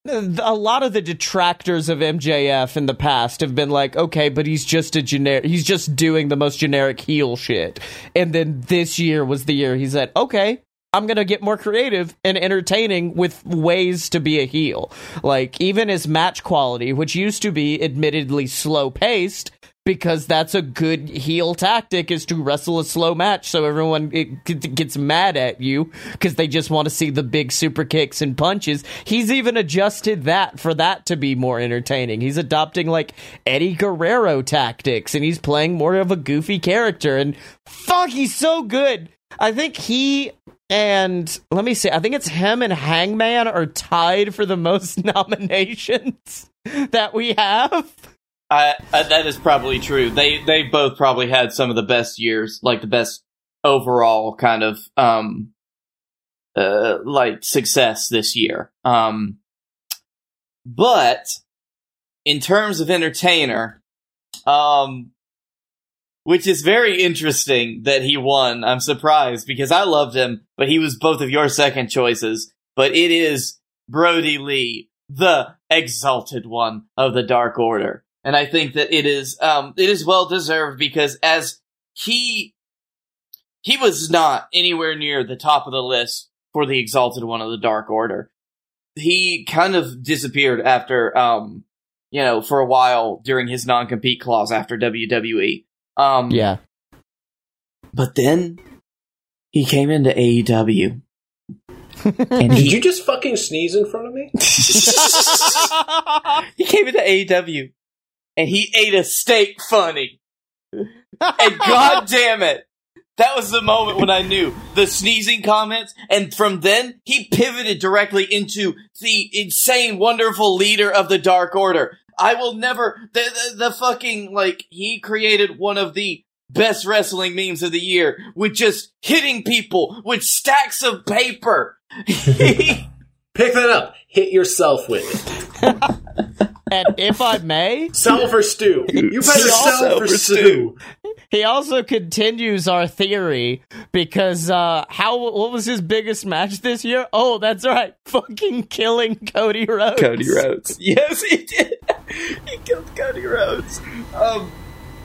a lot of the detractors of MJF in the past have been like, okay, but he's just a generic, he's just doing the most generic heel shit. And then this year was the year he said, okay, I'm going to get more creative and entertaining with ways to be a heel. Like, even his match quality, which used to be admittedly slow paced, because that's a good heel tactic is to wrestle a slow match so everyone gets mad at you because they just want to see the big super kicks and punches. He's even adjusted that for that to be more entertaining. He's adopting like Eddie Guerrero tactics and he's playing more of a goofy character and fuck, he's so good. I think he and let me see, I think it's him and Hangman are tied for the most <laughs> nominations that we have. I, I, that is probably true. They they both probably had some of the best years, like the best overall kind of um uh like success this year. Um but in terms of entertainer, um which is very interesting that he won. I'm surprised because I loved him, but he was both of your second choices. But it is Brodie Lee, the exalted one of the Dark Order. And I think that it is um it is well deserved because as he he was not anywhere near the top of the list for the exalted one of the Dark Order. He kind of disappeared after um you know, for a while during his non-compete clause after WWE. Um Yeah. but then he came into AEW. and <laughs> Did you just fucking sneeze in front of me? <laughs> <laughs> he came into AEW and he ate a steak funny. And <laughs> god damn it, that was the moment when I knew the sneezing comments. And from then, he pivoted directly into the insane, wonderful leader of the Dark Order. I will never, the, the, the fucking, like, he created one of the best wrestling memes of the year with just hitting people with stacks of paper. <laughs> <laughs> Pick that up. Hit yourself with it. And if I may, Sell for stew. You better Sell sell for for stew. he also continues our theory because uh how what was his biggest match this year? Oh, that's right. <laughs> Fucking killing Cody Rhodes. Cody Rhodes. Yes, he did. <laughs> he killed Cody Rhodes. Um,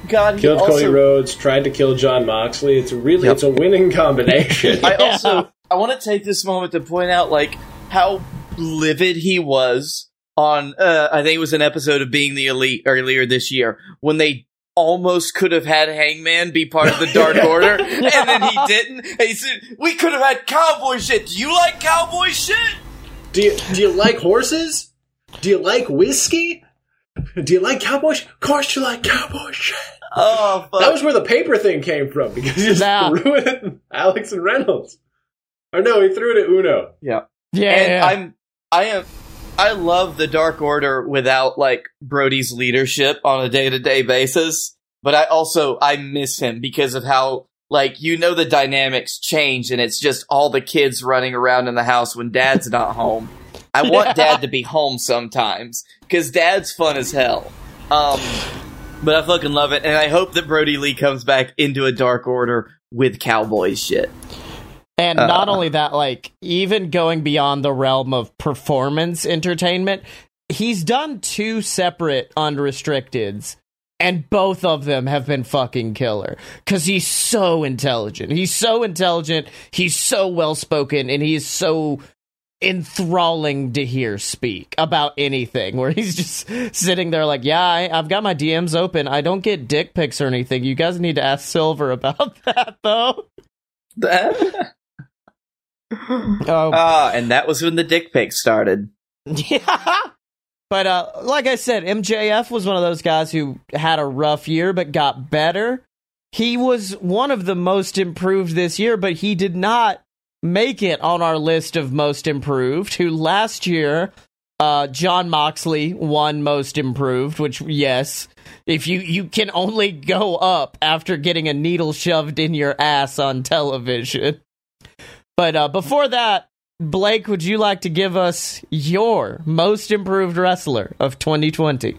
God, he Killed also, Cody Rhodes, tried to kill Jon Moxley. It's a really, Yep. it's a winning combination. <laughs> I also I want to take this moment to point out like how livid he was on. Uh, I think it was an episode of Being the Elite earlier this year when they almost could have had Hangman be part of the <laughs> Dark Order, and then he didn't. And he said, "We could have had cowboy shit. Do you like cowboy shit?" do you do you like horses? Do you like whiskey? Do you like cowboy? Sh- of course, you like cowboy shit. Oh, fuck. That was where the paper thing came from because he just Nah. threw it at Alex and Reynolds. Or no, he threw it at Uno. yeah. Yeah, and yeah. I'm I am I love the Dark Order without like Brodie's leadership on a day to day basis, but I also I miss him because of how like you know the dynamics change and it's just all the kids running around in the house when dad's not home. I want Yeah. <laughs> dad to be home sometimes because dad's fun as hell. Um, but I fucking love it, and I hope that Brodie Lee comes back into a Dark Order with cowboy shit. And Uh, not only that, like, even going beyond the realm of performance entertainment, he's done two separate unrestricteds, and both of them have been fucking killer. Because he's so intelligent. He's so intelligent, he's so well spoken, and he's so enthralling to hear speak about anything. <laughs> Where he's just sitting there like yeah I, i've got my dms open. I don't get dick pics or anything. You guys need to ask silver <laughs> about that though oh Ah, <laughs> and that was when the dick pics started. Yeah. But uh, like I said, MJF was one of those guys who had a rough year but got better. He was one of the most improved this year, but he did not make it on our list of most improved. Who last year, uh, Jon Moxley won most improved, which yes, if you you can only go up after getting a needle shoved in your ass on television. But uh, before that, Blake, would you like to give us your most improved wrestler of 2020?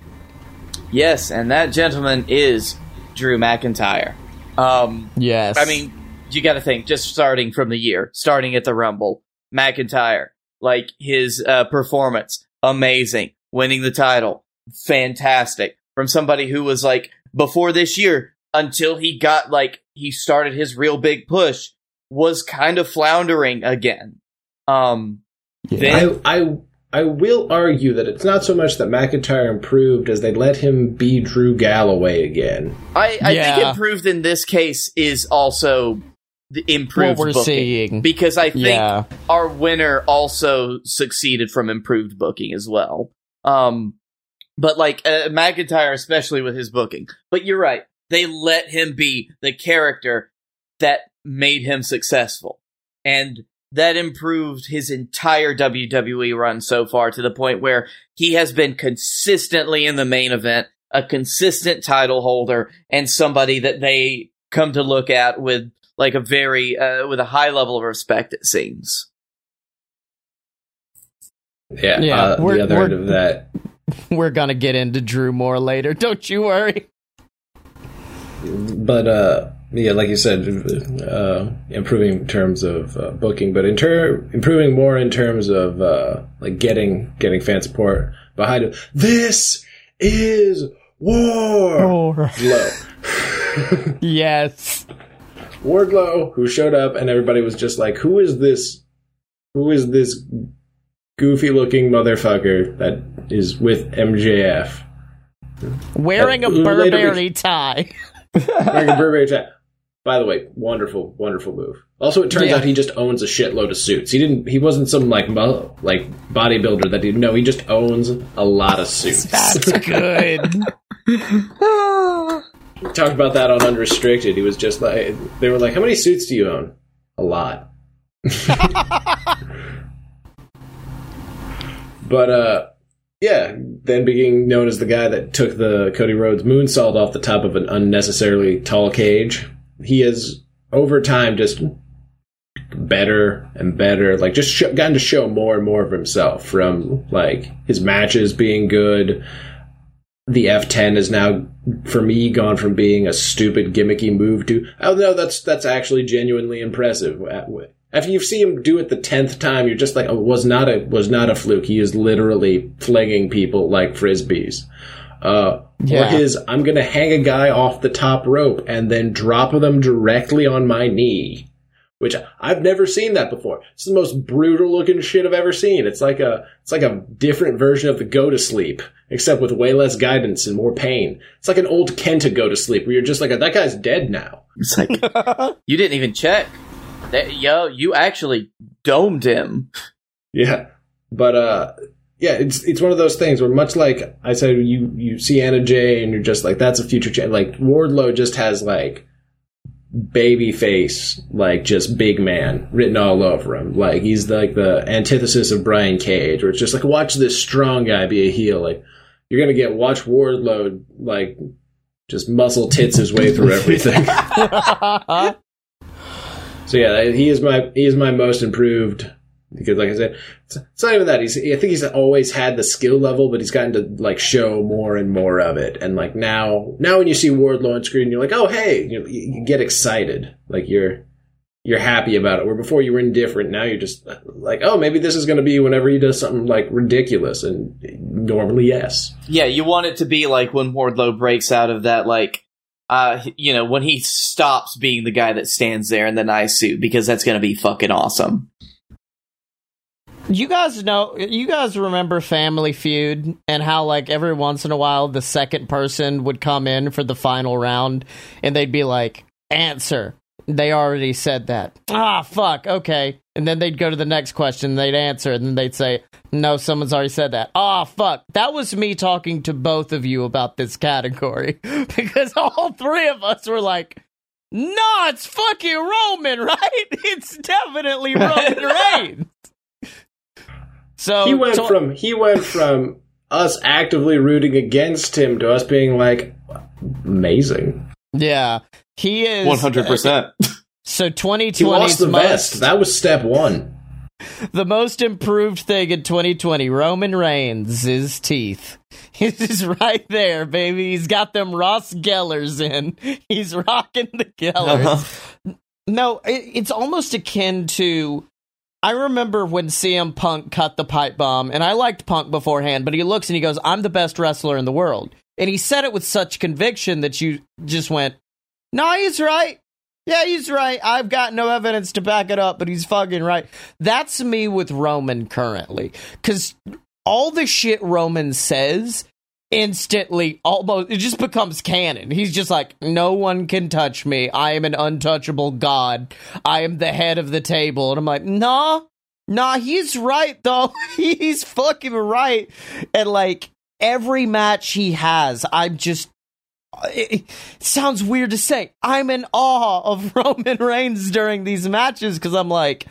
Yes, and that gentleman is Drew McIntyre. Um, Yes. I mean, you got to think just starting from the year, starting at the Rumble, McIntyre, like his uh, performance, amazing, winning the title, fantastic. From somebody who was like before this year until he got like he started his real big push was kind of floundering again. Um, then I, I I will argue that it's not so much that McIntyre improved as they let him be Drew Galloway again. I, I think Yeah. improved in this case is also the improved What we're booking. seeing. because I think Yeah. our winner also succeeded from improved booking as well. Um, but like uh, McIntyre, especially with his booking. But you're right; they let him be the character that made him successful, and that improved his entire WWE run so far to the point where he has been consistently in the main event, a consistent title holder, and somebody that they come to look at with like a very uh, with a high level of respect. It seems. Yeah, Yeah, uh, we're- the other we're- end of that. <laughs> We're going to get into Drew more later. Don't you worry. But uh, yeah, like you said, uh, improving in terms of uh, booking, but in ter- improving more in terms of uh, like getting getting fan support behind it. This is war. Low. <laughs> yes. Wardlow, who showed up, and everybody was just like, "Who is this? Who is this goofy looking motherfucker that is with MJF?" Wearing a later Burberry tie. <laughs> Wearing a Burberry tie. By the way, wonderful, wonderful move. Also, it turns Yeah. out he just owns a shitload of suits. He didn't. He wasn't some like mu- like bodybuilder that he. No, he just owns a lot of suits. That's <laughs> good. <laughs> Talked about that on Unrestricted. He was just like, they were like, "How many suits do you own?" A lot. <laughs> but uh, yeah, then being known as the guy that took the Cody Rhodes moonsault off the top of an unnecessarily tall cage, he has over time just better and better. Like just sh- gotten to show more and more of himself from like his matches being good. The F10 is now, for me, gone from being a stupid gimmicky move to oh no, that's that's actually genuinely impressive. Uh, after you see him do it the tenth time, you're just like, oh, was not a was not a fluke. He is literally flinging people like frisbees. Uh, Yeah. Or his, I'm gonna hang a guy off the top rope and then drop them directly on my knee which I've never seen that before. It's the most brutal looking shit I've ever seen. It's like a it's like a different version of the go to sleep, except with way less guidance and more pain. It's like an old Kenta go to sleep where you're just like that guy's dead now. It's like <laughs> you didn't even check. That, yo, you actually domed him. Yeah, but uh, yeah, it's it's one of those things where much like I said, you you see Anna Jay and you're just like that's a future cha- like Wardlow just has like baby face like just big man written all over him. Like he's like the antithesis of Brian Cage where it's just like watch this strong guy be a heel. Like you're gonna get watch Wardlow like just muscle tits his way through everything. <laughs> <laughs> So yeah he is my he is my most improved because like I said it's, not even that. He's I think he's always had the skill level but he's gotten to like show more and more of it. And like now now when you see Wardlow on screen you're like oh hey you, you get excited. Like you're you're happy about it. Where before you were indifferent now you're just like oh maybe this is going to be whenever he does something like ridiculous. And normally yes. Yeah, you want it to be like when Wardlow breaks out of that, like, uh, you know, when he stops being the guy that stands there in the nice suit, because that's going to be fucking awesome. You guys know, you guys remember Family Feud and how, like, every once in a while the second person would come in for the final round and they'd be like, answer. They already said that. Ah, fuck, okay. And then they'd go to the next question, they'd answer, and then they'd say, no, someone's already said that. Ah, fuck. That was me talking to both of you about this category <laughs> because all three of us were like, no, it's fucking Roman, <laughs> right? It's definitely Roman <laughs> Reigns. So he went to- from he went from us actively rooting against him to us being like amazing yeah, he is One hundred percent. Uh, so he 2020 lost the most, vest that was step one the most improved thing in 2020. Roman Reigns, his teeth. <laughs> He's right there, baby. He's got them Ross Gellers in. He's rocking the Gellers. Uh-huh. No, it, it's almost akin to. I remember when CM Punk cut the pipe bomb, and I liked Punk beforehand, but he looks and he goes, I'm the best wrestler in the world. And he said it with such conviction that you just went, No, he's right. Yeah, he's right. I've got no evidence to back it up, but he's fucking right. That's me with Roman currently. Because all the shit Roman says instantly almost it just becomes canon. He's just like, no one can touch me. I am an untouchable god. I am the head of the table. And I'm like, nah, nah, he's right though. <laughs> he's fucking right. And like every match he has, I'm just it, sounds weird to say. I'm in awe of <laughs> Roman Reigns during these matches because I'm like,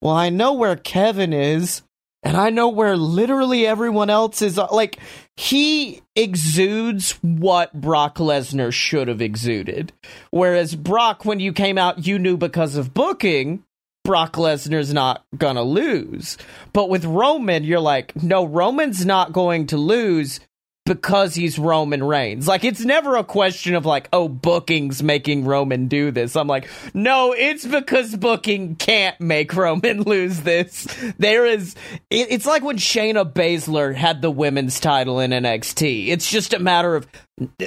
well, I know where Kevin is, and I know where literally everyone else is. Uh, like, he exudes what Brock Lesnar should have exuded. Whereas Brock, when you came out, you knew because of booking. Brock Lesnar's not gonna lose. But with Roman, you're like, no, Roman's not going to lose because he's Roman Reigns. Like it's never a question of like, oh, booking's making Roman do this. I'm like, no, it's because booking can't make Roman <laughs> lose this. There is, it, it's like when Shayna Baszler had the women's title in NXT. It's just a matter of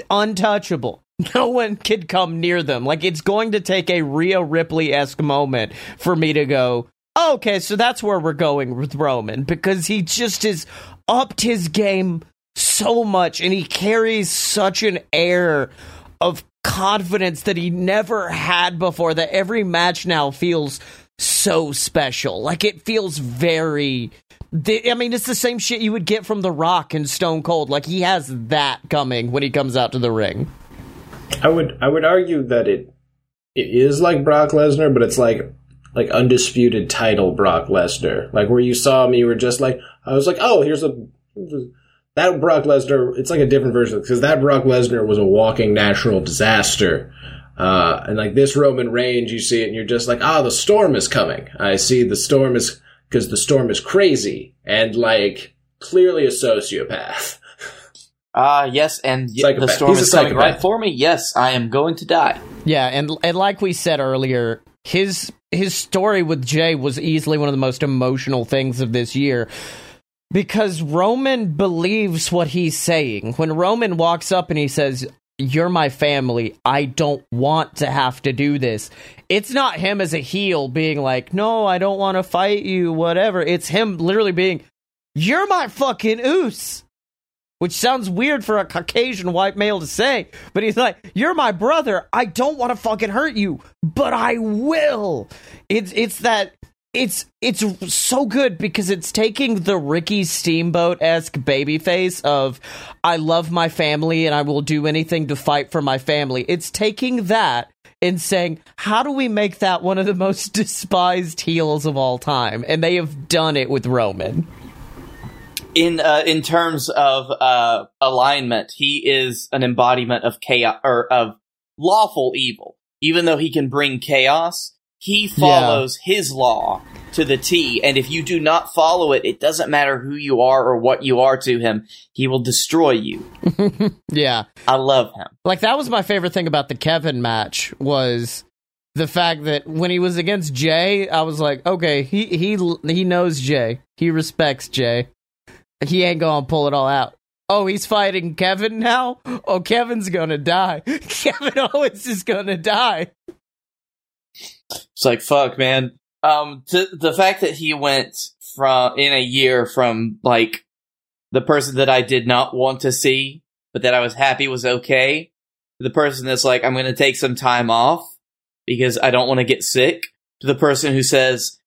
untouchable. <laughs> No one could come near them. Like it's going to take a Rhea Ripley esque moment for me to go, oh, okay, so that's where we're going with Roman because he just has upped his game so much and he carries such an air of confidence that he never had before that every match now feels so special. Like it feels very I mean, it's the same shit you would get from The Rock and Stone Cold. Like he has that coming when he comes out to the ring. I would I would argue that it it is like Brock Lesnar, but it's like like undisputed title Brock Lesnar. Like where you saw me, you were just like I was like, oh, here's a that Brock Lesnar. It's like a different version because that Brock Lesnar was a walking natural disaster. Uh, and like this Roman Reigns, you see it and you're just like, ah, the storm is coming. I see the storm is because the storm is crazy and like clearly a sociopath. <laughs> Ah, uh, yes, and y- the storm is coming right for me. Yes, I am going to die. Yeah, and and like we said earlier, his his story with Jay was easily one of the most emotional things of this year. Because Roman believes what he's saying. When Roman walks up and he says, You're my family, I don't want to have to do this. It's not him as a heel being like, No, I don't want to fight you, whatever. It's him literally being, You're my fucking oos which sounds weird for a Caucasian white male to say, but he's like, "You're my brother. I don't want to fucking hurt you, but I will." It's it's that it's it's so good because it's taking the Ricky Steamboat esque babyface of "I love my family and I will do anything to fight for my family." It's taking that and saying, "How do we make that one of the most <laughs> despised heels of all time?" And they have done it with Roman in uh, in terms of uh, alignment, he is an embodiment of chaos or of lawful evil. Even though he can bring chaos, he follows yeah. his law to the T. And if you do not follow it, it doesn't matter who you are or what you are to him. He will destroy you. <laughs> yeah, I love him. Like that was my favorite thing about the Kevin match was the fact that when he was against Jay, I was like, okay, he he he knows Jay. He respects Jay. He ain't gonna pull it all out. Oh, he's fighting Kevin now? Oh, Kevin's gonna die. <laughs> Kevin Owens is gonna die. It's like, fuck, man. Um, to, the fact that he went from, in a year from, like, the person that I did not want to see, but that I was happy was okay, to the person that's like, I'm gonna take some time off because I don't want to get sick, to the person who says,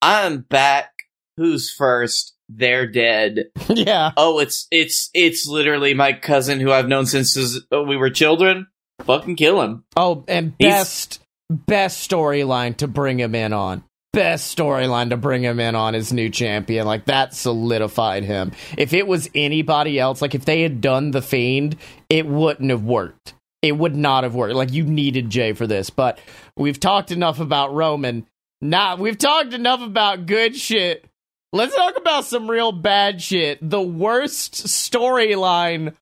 I'm back, who's first? they're dead. <laughs> Yeah. Oh, it's it's it's literally my cousin who I've known since we were children. Fucking kill him. Oh, and best. Best storyline to bring him in on. Best storyline to bring him in on as new champion. Like that solidified him. If it was anybody else, like if they had done the Fiend, it wouldn't have worked. It would not have worked. Like you needed Jay for this. But we've talked enough about Roman. Nah, we've talked enough about good shit Let's talk about some real bad shit. The worst storyline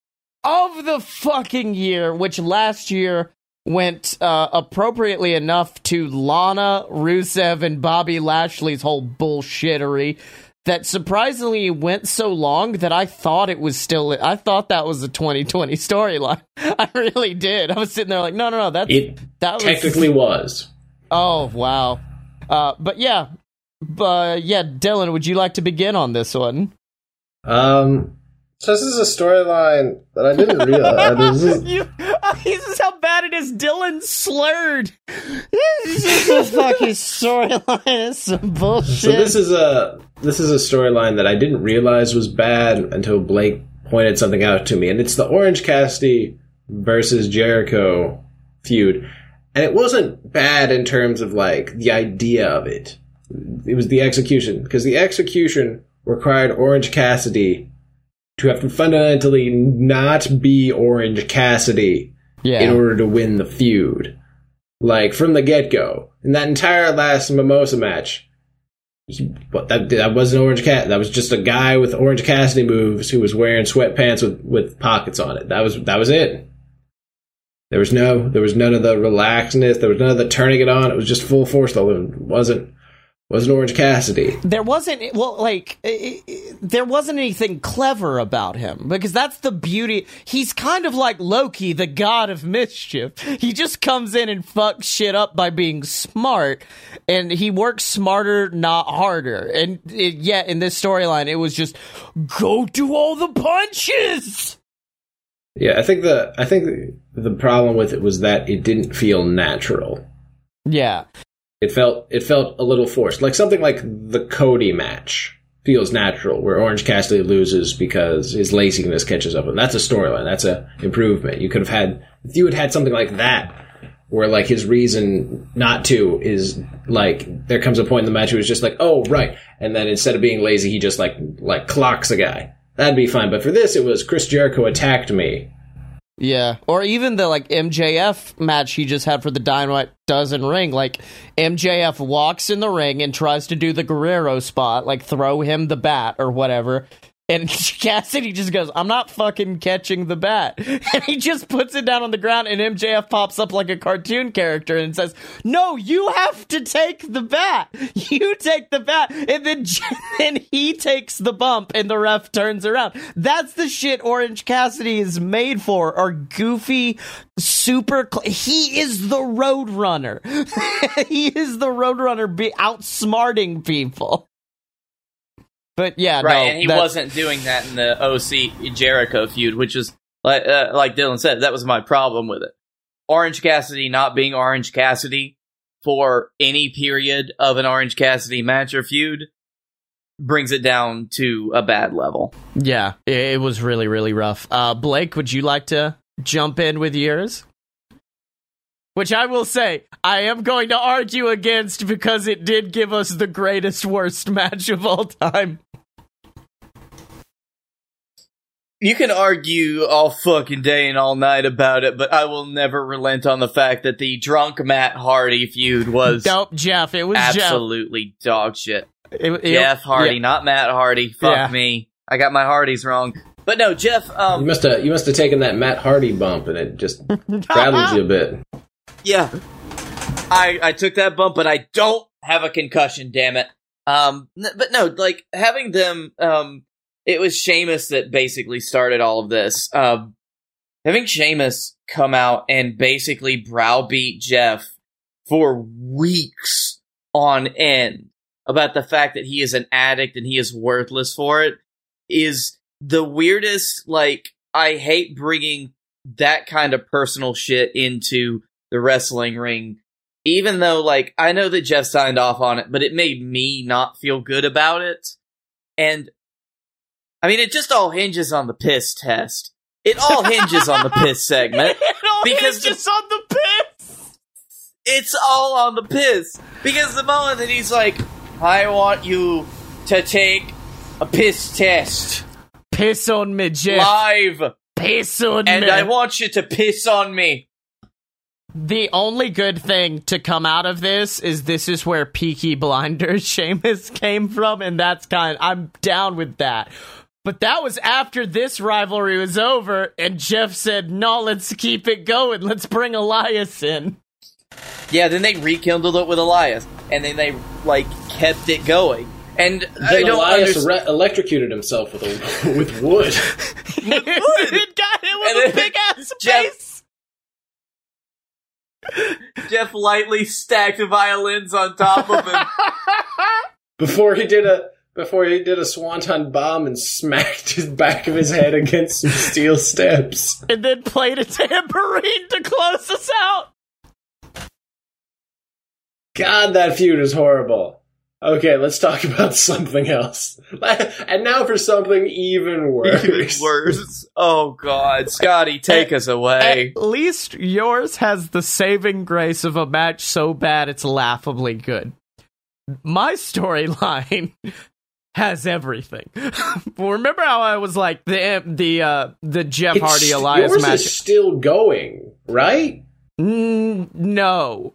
of the fucking year, which last year went uh, appropriately enough to Lana, Rusev, and Bobby Lashley's whole bullshittery that surprisingly went so long that I thought it was still. I thought that was a 2020 storyline. <laughs> I really did. I was sitting there like, no, no, no. That it that technically was. Oh wow. Uh, but yeah, but yeah, Dylan, would you like to begin on this one? Um, so this is a storyline that I didn't realize. <laughs> this, is... you, uh, this is how bad it is. Dylan slurred. This is a fucking storyline. It's some bullshit. So this is a this is a storyline that I didn't realize was bad until Blake pointed something out to me, and it's the Orange Cassidy versus Jericho feud. And it wasn't bad in terms of like the idea of it it was the execution because the execution required Orange Cassidy to have to fundamentally not be Orange Cassidy yeah. in order to win the feud. Like from the get go. In that entire last Mimosa match, he, that that wasn't Orange Cat. That was just a guy with Orange Cassidy moves who was wearing sweatpants with with pockets on it. That was that was it. There was no, there was none of the relaxedness. There was none of the turning it on. It was just full force. Though it wasn't wasn't Orange Cassidy. There wasn't well, like it, it, there wasn't anything clever about him because that's the beauty. He's kind of like Loki, the god of mischief. He just comes in and fucks shit up by being smart, and he works smarter, not harder. And it, yet, in this storyline, it was just go do all the punches. Yeah, I think the I think the problem with it was that it didn't feel natural. Yeah, It felt it felt a little forced, like something like the Cody match feels natural, where Orange Cassidy loses because his laziness catches up, and that's a storyline. That's a improvement. You could have had if you had had something like that, where like his reason not to is like there comes a point in the match where he's just like, oh right, and then instead of being lazy, he just like like clocks a guy. That'd be fine. But for this, it was Chris Jericho attacked me. Yeah, or even the like MJF match he just had for the Dynamite Diamond Ring. Like MJF walks in the ring and tries to do the Guerrero spot, like throw him the bat or whatever. And <laughs> Cassidy just goes, I'm not fucking catching the bat. <laughs> And he just puts it down on the ground, and MJF pops up like a cartoon character and says, No, you have to take the bat. <laughs> You take the bat. And then, then he takes the bump, and the ref turns around. That's the shit Orange Cassidy is made for, or goofy, super. Cl- he is the Roadrunner. he is the Roadrunner be outsmarting people. But yeah, right, no, and he that's- wasn't doing that in the OC Jericho feud, which is like uh, like Dylan said, that was my problem with it. Orange Cassidy not being Orange Cassidy for any period of an Orange Cassidy match or feud brings it down to a bad level. Yeah, it, it was really, really rough. Uh, Blake, would you like to jump in with yours? Which I will say, I am going to argue against because it did give us the greatest, worst <laughs> match of all time. You can argue all fucking day and all night about it, but I will never relent on the fact that the drunk Matt Hardy feud was Nope, Jeff. It was Jeff. absolutely dog shit. It, it- Jeff Hardy, yeah. not Matt Hardy. Fuck Yeah. me. I got my Hardys wrong. But no, Jeff, You um, must have you must have taken that Matt Hardy bump, and it just <laughs> rattled you a bit. Yeah. I I took that bump, but I don't have a concussion, damn it. Um n- but no, like having them um it was Sheamus that basically started all of this. Um having Sheamus come out and basically browbeat Jeff for weeks on end about the fact that he is an addict and he is worthless for it is the weirdest like I hate bringing that kind of personal shit into the wrestling ring even though like I know that Jeff signed off on it but it made me not feel good about it and I mean it just all hinges on the piss test it all hinges on the piss <laughs> segment it all Because just on the piss. it's all on the piss because the moment that he's like I want you to take a piss test Piss on me, Jeff. live Piss on and me. I want you to piss on me. The only good thing to come out of this is this is where Peaky Blinders <laughs> Sheamus came from, and that's kind. I'm down with that. But that was after this rivalry was over, and Jeff said, "No, let's keep it going. Let's bring Elias in." Yeah, then they rekindled it with Elias, and then they like kept it going. And I Then don't Elias understand. re- electrocuted himself with a, with wood. <laughs> it got him And with a big ass Jeff- face. Jeff lightly stacked violins on top of him. <laughs> before he did a before he did a swanton bomb and smacked his back of his head against some steel steps. and then played a tambourine to close us out. God, that feud is horrible. Okay, let's talk <laughs> about something else. <laughs> And now for something even worse. Even worse. Oh God, Scotty, take us away. At least yours has the saving grace of a match so bad it's laughably good. My storyline <laughs> has everything. Remember how I was like the the uh, the Jeff It's- Hardy Elias yours match? is still going, right? Mm, no,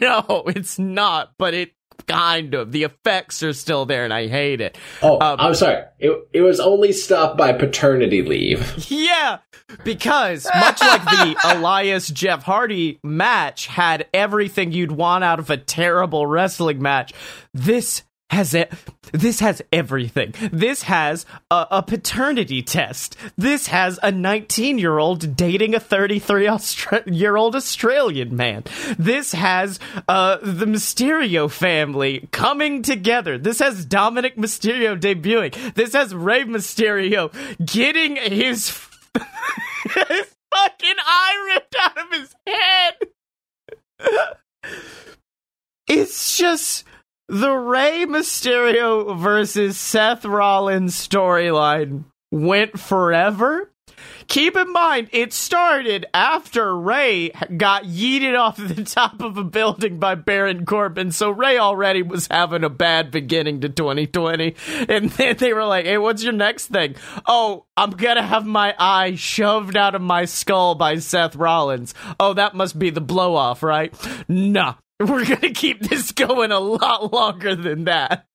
no, it's not. But it kind of. The effects are still there, and I hate it. Oh, Um, I'm sorry. It it was only stopped by paternity leave. Yeah, because much like the <laughs> Elias Jeff Hardy match had everything you'd want out of a terrible wrestling match, this has it. This has everything. This has a, a paternity test. This has a 19 year old dating a 33 Austra- year old Australian man. This has uh, the Mysterio family coming together. This has Dominic Mysterio debuting. This has Rey Mysterio getting his <laughs> his fucking eye ripped out of his head. It's just the Rey Mysterio versus Seth Rollins storyline went forever. Keep in mind, it started after Rey got yeeted off the <laughs> top of a building by Baron Corbin, so Rey already was having a bad beginning to 2020. And <laughs> then they were like, hey, what's your next thing? Oh, I'm gonna have my eye shoved out of my skull by Seth Rollins. Oh, that must be the blow off, right? Nah, <laughs> we're gonna keep this going a lot longer than that.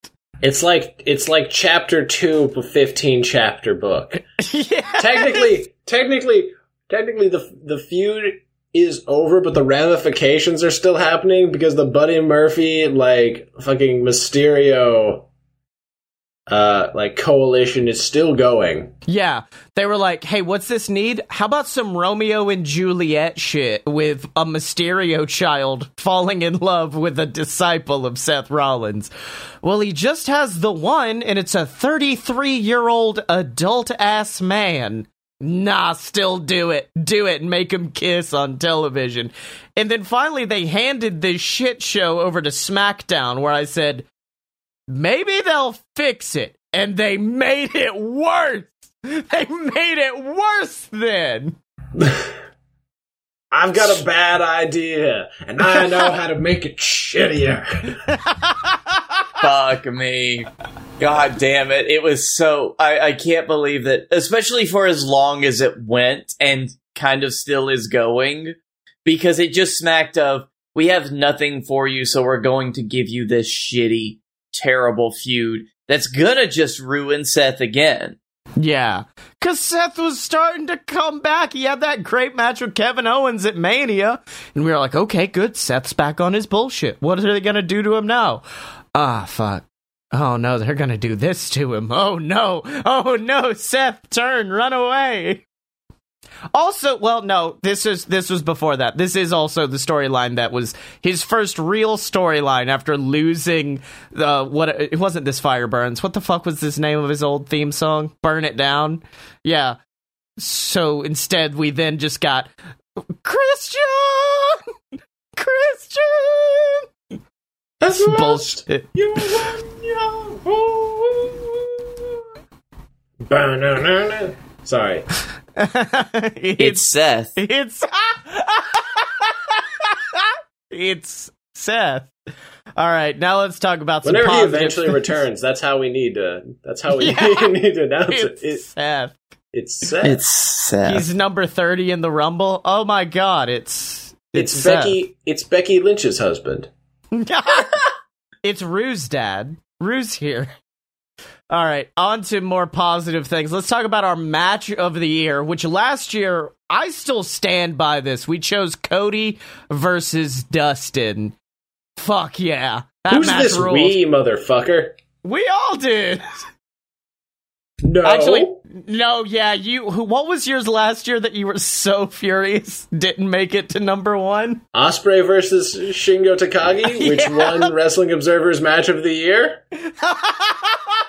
It's like it's like chapter two of a fifteen chapter book. yeah. <laughs> technically, technically, technically, the the feud is over, but the ramifications are still happening because the Buddy Murphy like fucking Mysterio, uh, like coalition is still going. Yeah, they were like, "Hey, what's this need? How about some Romeo and Juliet shit with a Mysterio child falling in love with a disciple of Seth Rollins?" Well, he just has the one, and it's a 33 year old adult ass man. Nah, still do it. Do it and make him kiss on television. And then finally, they handed this shit show over to SmackDown, where I said, maybe they'll fix it. And they made it worse. They made it worse then. <laughs> I've got a bad idea, and I know how to make it shittier. <laughs> Fuck me. God damn it. It was so, I, I can't believe that, especially for as long as it went and kind of still is going, because it just smacked of, we have nothing for you, so we're going to give you this shitty, terrible feud that's gonna just ruin Seth again. Yeah. Because Seth was starting to come back. He had that great match with Kevin Owens at Mania. And we were like, okay, good. Seth's back on his bullshit. What are they to do to him now? Ah, fuck. Oh no, they're to do this to him. Oh no. Oh no, Seth, turn, run away. Also, well, no, this is this was before that. This is also the storyline that was his first real storyline after losing the what it wasn't this fire burns. What the fuck was this name of his old theme song? Burn it down. Yeah. So instead, we then just got Christian, Christian. That's bullshit. Ba-na-na-na. <laughs> Sorry. It's <laughs> it's Seth. It's <laughs> it's Seth. All right, now let's talk about some Whenever he eventually things. returns, that's how we need to. That's how we <laughs> Yeah. need to announce it. It's. Seth. It's Seth. It's Seth. He's number thirty in the Rumble. Oh my God! It's it's Seth. Becky. It's Becky Lynch's husband. it's Roux's dad. Roux's here. All right, on to more positive things. Let's talk about our match of the year, which last year I still stand by this. We chose Cody versus Dustin. Fuck yeah. That Who's match this ruled. we motherfucker? We all did. No. Actually, no, yeah, you who what was yours last year that you were so furious didn't make it to number 1? Ospreay versus Shingo Takagi, <laughs> which Yeah. won Wrestling Observer's Match of the Year. <laughs>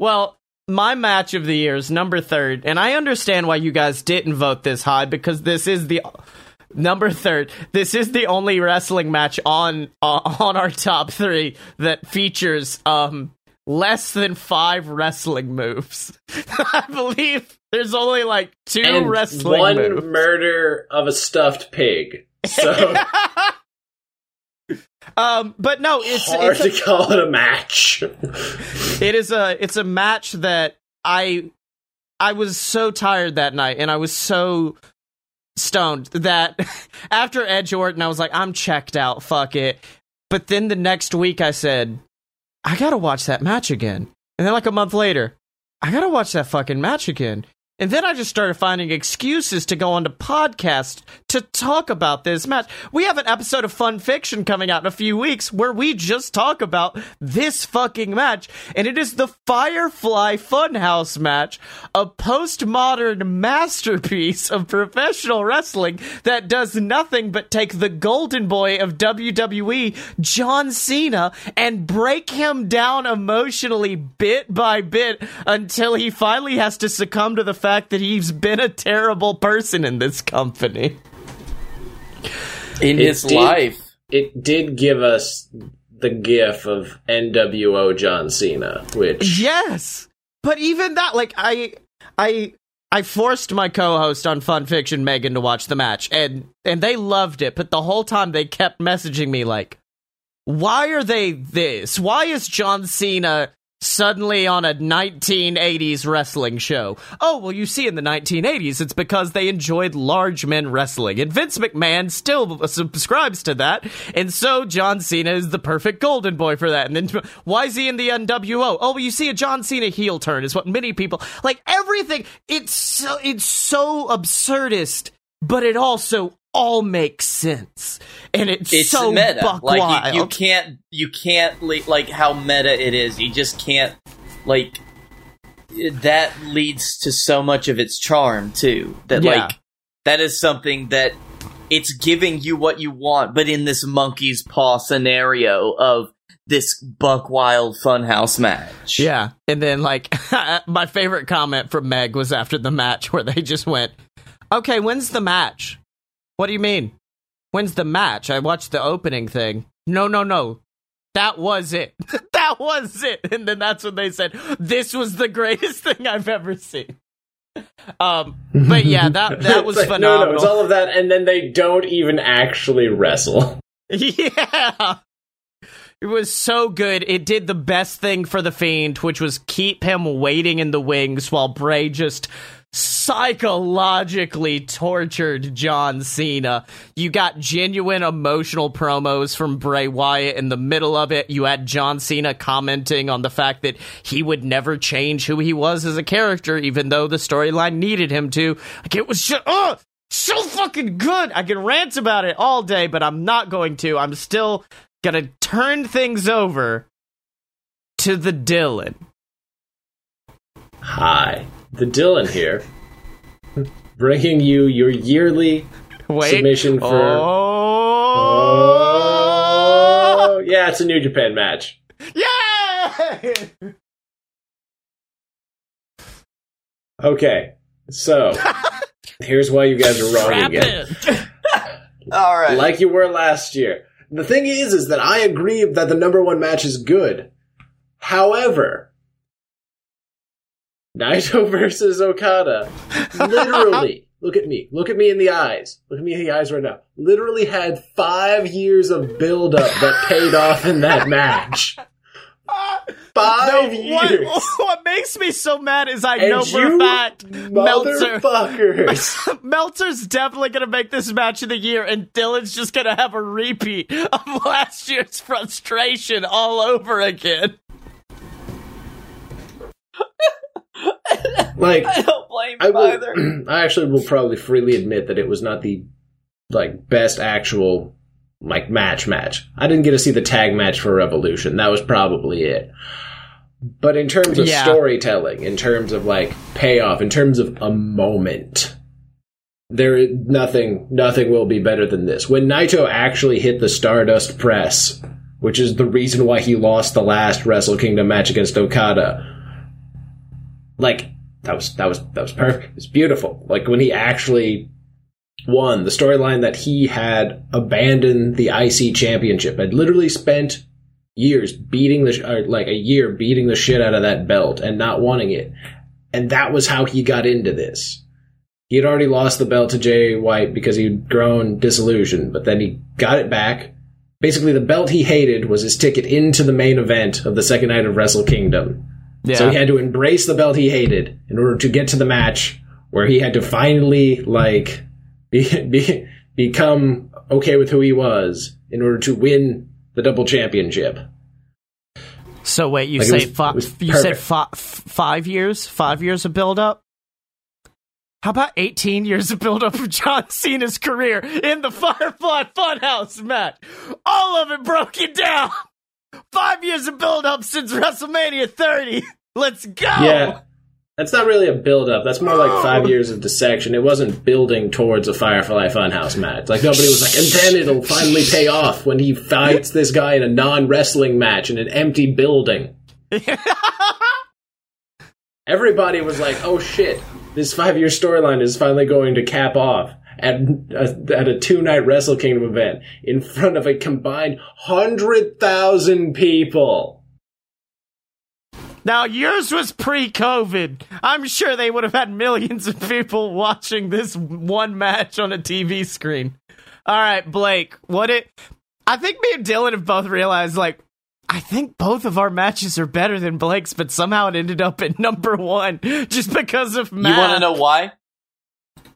Well, my match of the year is number third, and I understand why you guys didn't vote this high because this is the number third. This is the only wrestling match on uh, on our top three that features um less than five wrestling moves. <laughs> I believe there's only like two and wrestling one moves. murder of a stuffed pig. So <laughs> um, but no, it's hard it's a, to call it a match. <laughs> it is a it's a match that I I was so tired that night and I was so stoned that <laughs> after Edge Orton, I was like, I'm checked out. Fuck it. But then the next week, I said, I gotta watch that match again. And then like a month later, I gotta watch that fucking match again. And then I just started finding excuses to go onto podcasts to talk about this match. We have an episode of Fun Fiction coming out in a few weeks where we just talk about this fucking match. And it is the Firefly Funhouse match, a postmodern masterpiece of professional wrestling that does nothing but take the golden boy of WWE, John Cena, and break him down emotionally bit by bit until he finally has to succumb to the fact that he's been a terrible person in this company. In It his did- life. It did give us the gif of NWO John Cena, which Yes. But even that, like, I, I, I forced my co-host on Fun Fiction, Megan, to watch the match, and and they loved it. But the whole time they kept messaging me like, "Why are they this? Why is John Cena suddenly on a 1980s wrestling show?" Oh, well, you see, in the 1980s, it's because they enjoyed large men wrestling, and Vince McMahon still subscribes to that, and so John Cena is the perfect golden boy for that. And then why is he in the NWO? Oh, well, you see, a John Cena heel turn is what many people like. Everything it's so it's so absurdist, but it also all makes sense, and it's, It's so meta. buck like wild. you, you can't you can't li- like how meta it is. You just can't like that leads to so much of its charm too. That Yeah. like that is something that it's giving you what you want, but in this monkey's paw scenario of this buck wild funhouse match. Yeah. And then, like, <laughs> my favorite comment from Meg was after the match where they just went, Okay, when's the match? What do you mean? When's the match? I watched the opening thing. No, no, no. That was it. <laughs> that was it. And then that's when they said, This was the greatest <laughs> thing I've ever seen. Um, but yeah, that <laughs> that was like, phenomenal. No, no, it's all of that, and then they don't even actually wrestle. Yeah. It was so good. It did the best thing for the Fiend, which was keep him waiting in the wings while Bray just psychologically tortured John Cena. You got genuine emotional promos from Bray Wyatt in the middle of it. You had John Cena commenting on the fact that he would never change who he was as a character, even though the storyline needed him to. Like, it was just, oh, so fucking good. I can rant about it all day, but I'm not going to. I'm still gonna turn things over to the Dylan. Hi, the Dylan here, bringing you your yearly Wait. submission for. Oh, Oh, yeah, it's a New Japan match. yeah! Okay, so <laughs> here's why you guys are wrong Wrap again. <laughs> All right. like you were last year. The thing is, is that I agree that the number one match is good. However, Naito <laughs> versus Okada, literally, <laughs> look at me, look at me in the eyes, look at me in the eyes right now, literally had five years of build up that paid off in that match. <laughs> Five what, years. what makes me so mad is I And know for a fact Meltzer. Meltzer's definitely going to make this match of the year, and Dylan's just going to have a repeat of last year's frustration all over again. <laughs> like, I don't blame I will. either. <clears throat> I actually will probably freely admit that it was not the like best actual like match match. I didn't get to see the tag match for Revolution. That was probably it. But in terms of Yeah. storytelling, in terms of like payoff, in terms of a moment, there nothing nothing will be better than this. When Naito actually hit the Stardust press, which is the reason why he lost the last Wrestle Kingdom match against Okada, like that was that was that was perfect. It's beautiful. Like when he actually won the storyline that he had abandoned the IC championship. Had literally spent years beating the like a year beating the shit out of that belt and not wanting it. And that was how he got into this. He had already lost the belt to Jay White because he'd grown disillusioned, but then he got it back. Basically, the belt he hated was his ticket into the main event of the second night of Wrestle Kingdom. Yeah. So he had to embrace the belt he hated in order to get to the match where he had to finally like <laughs> be, be, become okay with who he was in order to win the double championship. So wait, you Like, say was- fi- you said fi- f- five years, five years of build up. How about eighteen years of build up of John Cena's career in the Firefly Funhouse match? All of it broken down. <laughs> Five years of build up since WrestleMania 30. Let's go. Yeah. That's not really a build up. That's more like five years of dissection. It wasn't building towards a Firefly Funhouse match. Like nobody was like, and then it'll finally pay off when he fights <laughs> this guy in a non wrestling match in an empty building. <laughs> Everybody was like, oh shit, this five year storyline is finally going to cap off at a, at a two night Wrestle Kingdom event in front of a combined hundred thousand people. Now yours was pre-COVID. I'm sure they would have had millions of people watching this one match on a TV screen. All right, Blake, what it I think me and Dylan have both realized like I think both of our matches are better than Blake's, but somehow it ended up at <laughs> number 1 just because of math. You want to know why?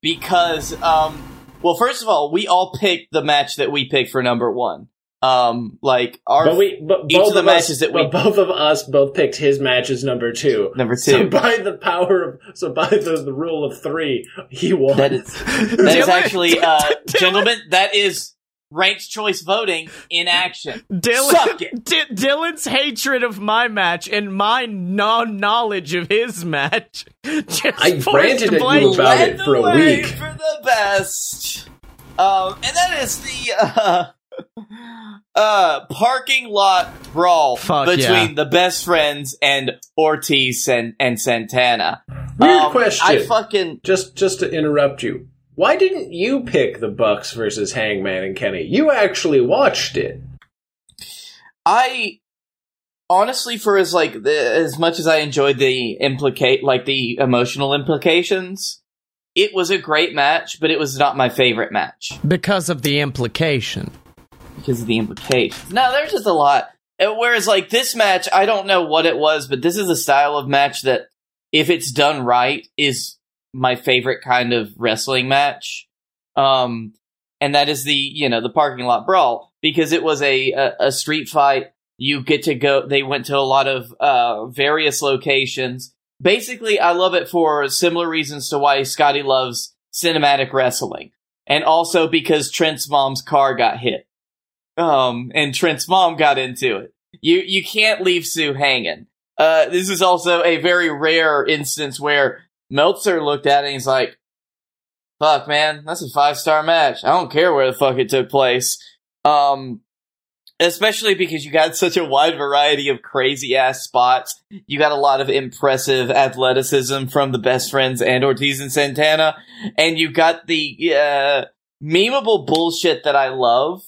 Because, um, well, first of all, we all picked the match that we picked for number one. Um, like our But we, but each both of the us- matches that we- but both of us both picked his match as number two. number two. So by the power of, so by the, the rule of three, he won. that is that <laughs> is actually, uh, gentlemen, that is ranked choice voting in action. Dylan, Suck it. D- Dylan's hatred of my match and my non-knowledge of his match just I forced ranted at you about it for a week. for the best. Um, and that is the uh, uh parking lot brawl Fuck between yeah. the best friends and Ortiz and and Santana. Weird Um, question. I fucking just, just to interrupt you. Why didn't you pick the Bucks versus Hangman and Kenny? You actually watched it. I honestly, for as like the, as much as I enjoyed the implicate like the emotional implications, it was a great match, but it was not my favorite match. because of the implication. because of the implications. No, there's just a lot. Whereas, like this match, I don't know what it was, but this is a style of match that, if it's done right, is my favorite kind of wrestling match. Um, and that is the you know the parking lot brawl because it was a a, a street fight. You get to go. They went to a lot of uh, various locations. Basically, I love it for similar reasons to why Scotty loves cinematic wrestling, and also because Trent's mom's car got hit um, and Trent's mom got into it. You you can't leave Sue hanging. Uh, this is also a very rare instance where Meltzer looked at it and he's like, "Fuck, man, that's a five star match. I don't care where the fuck it took place." Um, especially because you got <laughs> such a wide variety of crazy ass spots. You got a lot of impressive athleticism from the best friends and Ortiz and Santana, and you got the uh, memeable bullshit that I love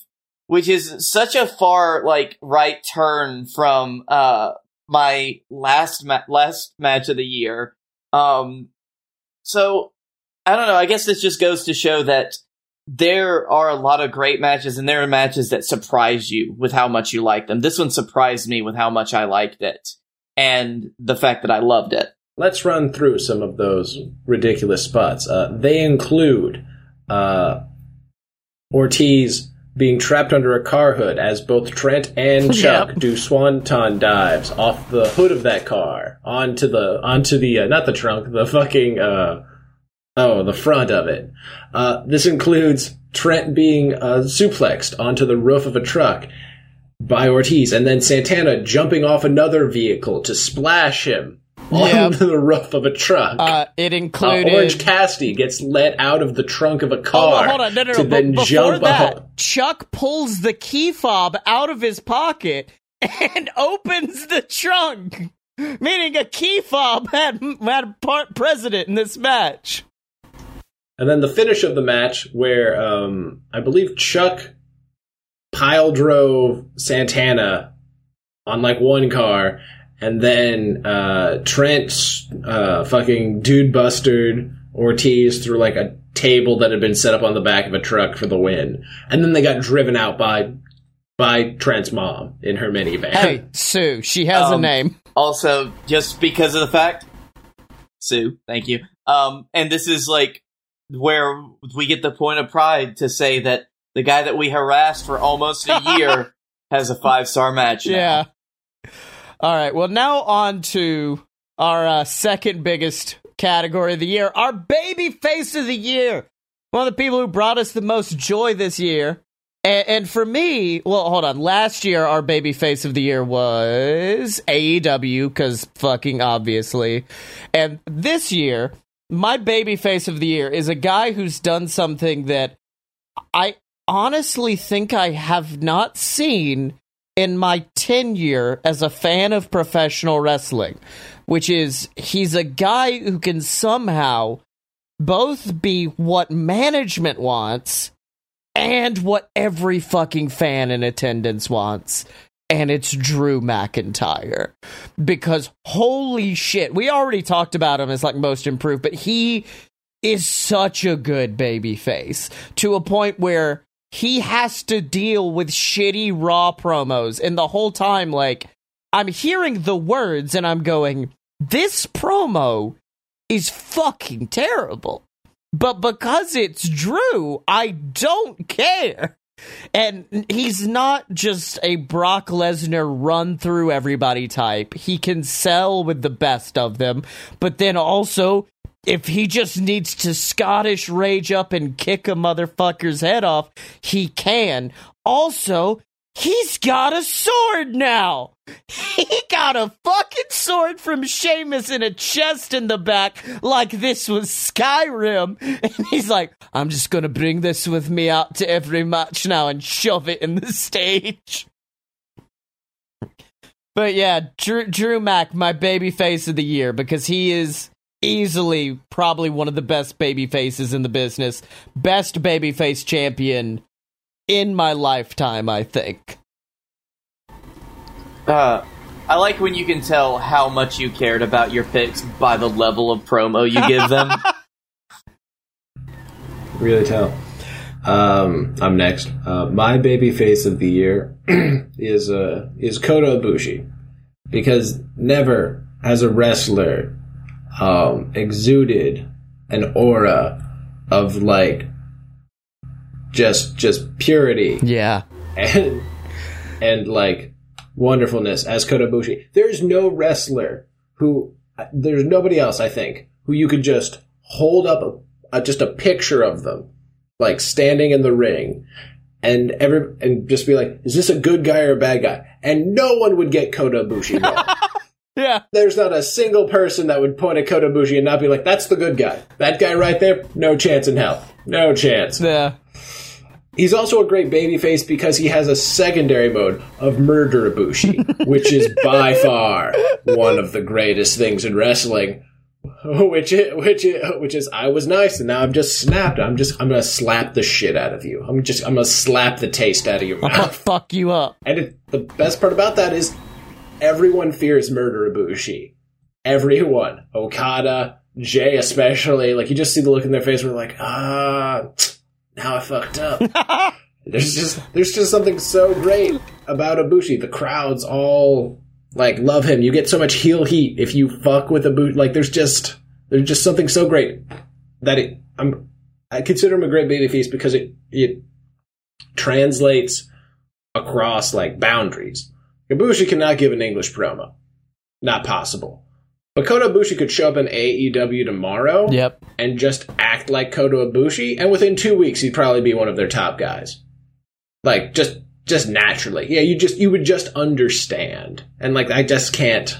which is such a far like right turn from uh my last ma- last match of the year. Um so I don't know, I guess this just goes to show that there are a lot of great matches and there are matches that surprise you with how much you like them. This one surprised me with how much I liked it and the fact that I loved it. Let's run through some of those ridiculous spots. Uh, they include uh, Ortiz being trapped under a car hood as both Trent and Chuck Yep. do swanton dives off the hood of that car onto the onto the uh, not the trunk, the fucking uh, oh the front of it. Uh, this includes Trent being uh, suplexed onto the roof of a truck by Ortiz, and then Santana jumping off another vehicle to splash him Yeah. onto <laughs> the roof of a truck. Uh, it Uh, included. Orange Cassidy gets let out of the trunk of a Oh, car well, hold on, no, no, no. to then before jump that, up. Chuck pulls the key fob out of his pocket and <laughs> opens the trunk, meaning a key fob had had part president in this match. And then the finish of the match, where um, I believe Chuck pile drove Santana on like one car, and then uh, Trent uh, fucking dude busted Ortiz through like a table that had been set up on the back of a truck for the win, and then they got driven out by by Trent's mom in her minivan. Hey, Sue, she has a Um, name. Also, just because of the fact, Sue, thank you. Um, and this is like where we get the point of pride to say that the guy that we harassed for almost a <laughs> year has a five star match. now. Yeah. All right. Well, now on to our uh, second biggest category of the year, our baby face of the year. One of the people who brought us the most joy this year. And, and for me, well, hold on. Last year, our baby face of the year was AEW, because fucking obviously. And this year, my baby face of the year is a guy who's done something that I honestly think I have not seen in my tenure as a fan of professional wrestling, which is he's a guy who can somehow both be what management wants and what every fucking fan in attendance wants. And it's Drew McIntyre. Because holy shit, we already talked about him as like most improved, but he is such a good baby face to a point where he has to deal with shitty raw promos and the whole time. Like i'm hearing the words and i'm going this promo is fucking terrible. But because it's drew i don't care. And he's not just a Brock Lesnar run through everybody type. He can sell with the best of them, but then also if he just needs to Scottish rage up and kick a motherfucker's head off, he can. Also, he's got a sword now. He got a fucking sword from Sheamus in a chest in the back, like this was Skyrim. And he's like, I'm just gonna bring this with me out to every match now and shove it in the stage. But yeah, Drew, Drew Mack, my baby face of the year, because he is easily probably one of the best baby faces in the business. Best babyface champion in my lifetime, I think. Uh, I like when you can tell how much you cared about your picks by the level of promo you give them. <laughs> really tell. Um, I'm next. Uh, my baby face of the year <clears throat> is uh, is Kota Ibushi because never has a wrestler um, exuded an aura of like just just purity Yeah. and and like wonderfulness as Kota Ibushi. There's no wrestler who there's nobody else I think who you could just hold up a, a just a picture of them like standing in the ring and every and just be like, is this a good guy or a bad guy? And no one would get Kota Ibushi wrong. <laughs> Yeah. There's not a single person that would point at Kota Ibushi and not be like, that's the good guy. That guy right there, no chance in hell. No chance. Yeah. He's also a great babyface because he has a secondary mode of Murder Ibushi, <laughs> which is by far one of the greatest things in wrestling. <laughs> Which is, which is, which is I was nice and now I'm just snapped. I'm just I'm gonna slap the shit out of you. I'm just I'm gonna slap the taste out of your I'll mouth. fuck you up. And it, the best part about that is everyone fears Murder Ibushi. Everyone, Okada, Jay especially. Like you just see the look in their face. Where they're like, ah, <tsk> now I fucked up. <laughs> there's just there's just something so great about Ibushi. The crowds all like love him. You get so much heel heat if you fuck with Ibushi. Like there's just there's just something so great that it. I'm I consider him a great baby babyface because it it translates across like boundaries. Ibushi cannot give an English promo. Not possible. But Kota Ibushi could show up in AEW tomorrow Yep. and just act like Kota Ibushi, and within two weeks he'd probably be one of their top guys. Like just just naturally. Yeah, you just you would just understand. And like I just can't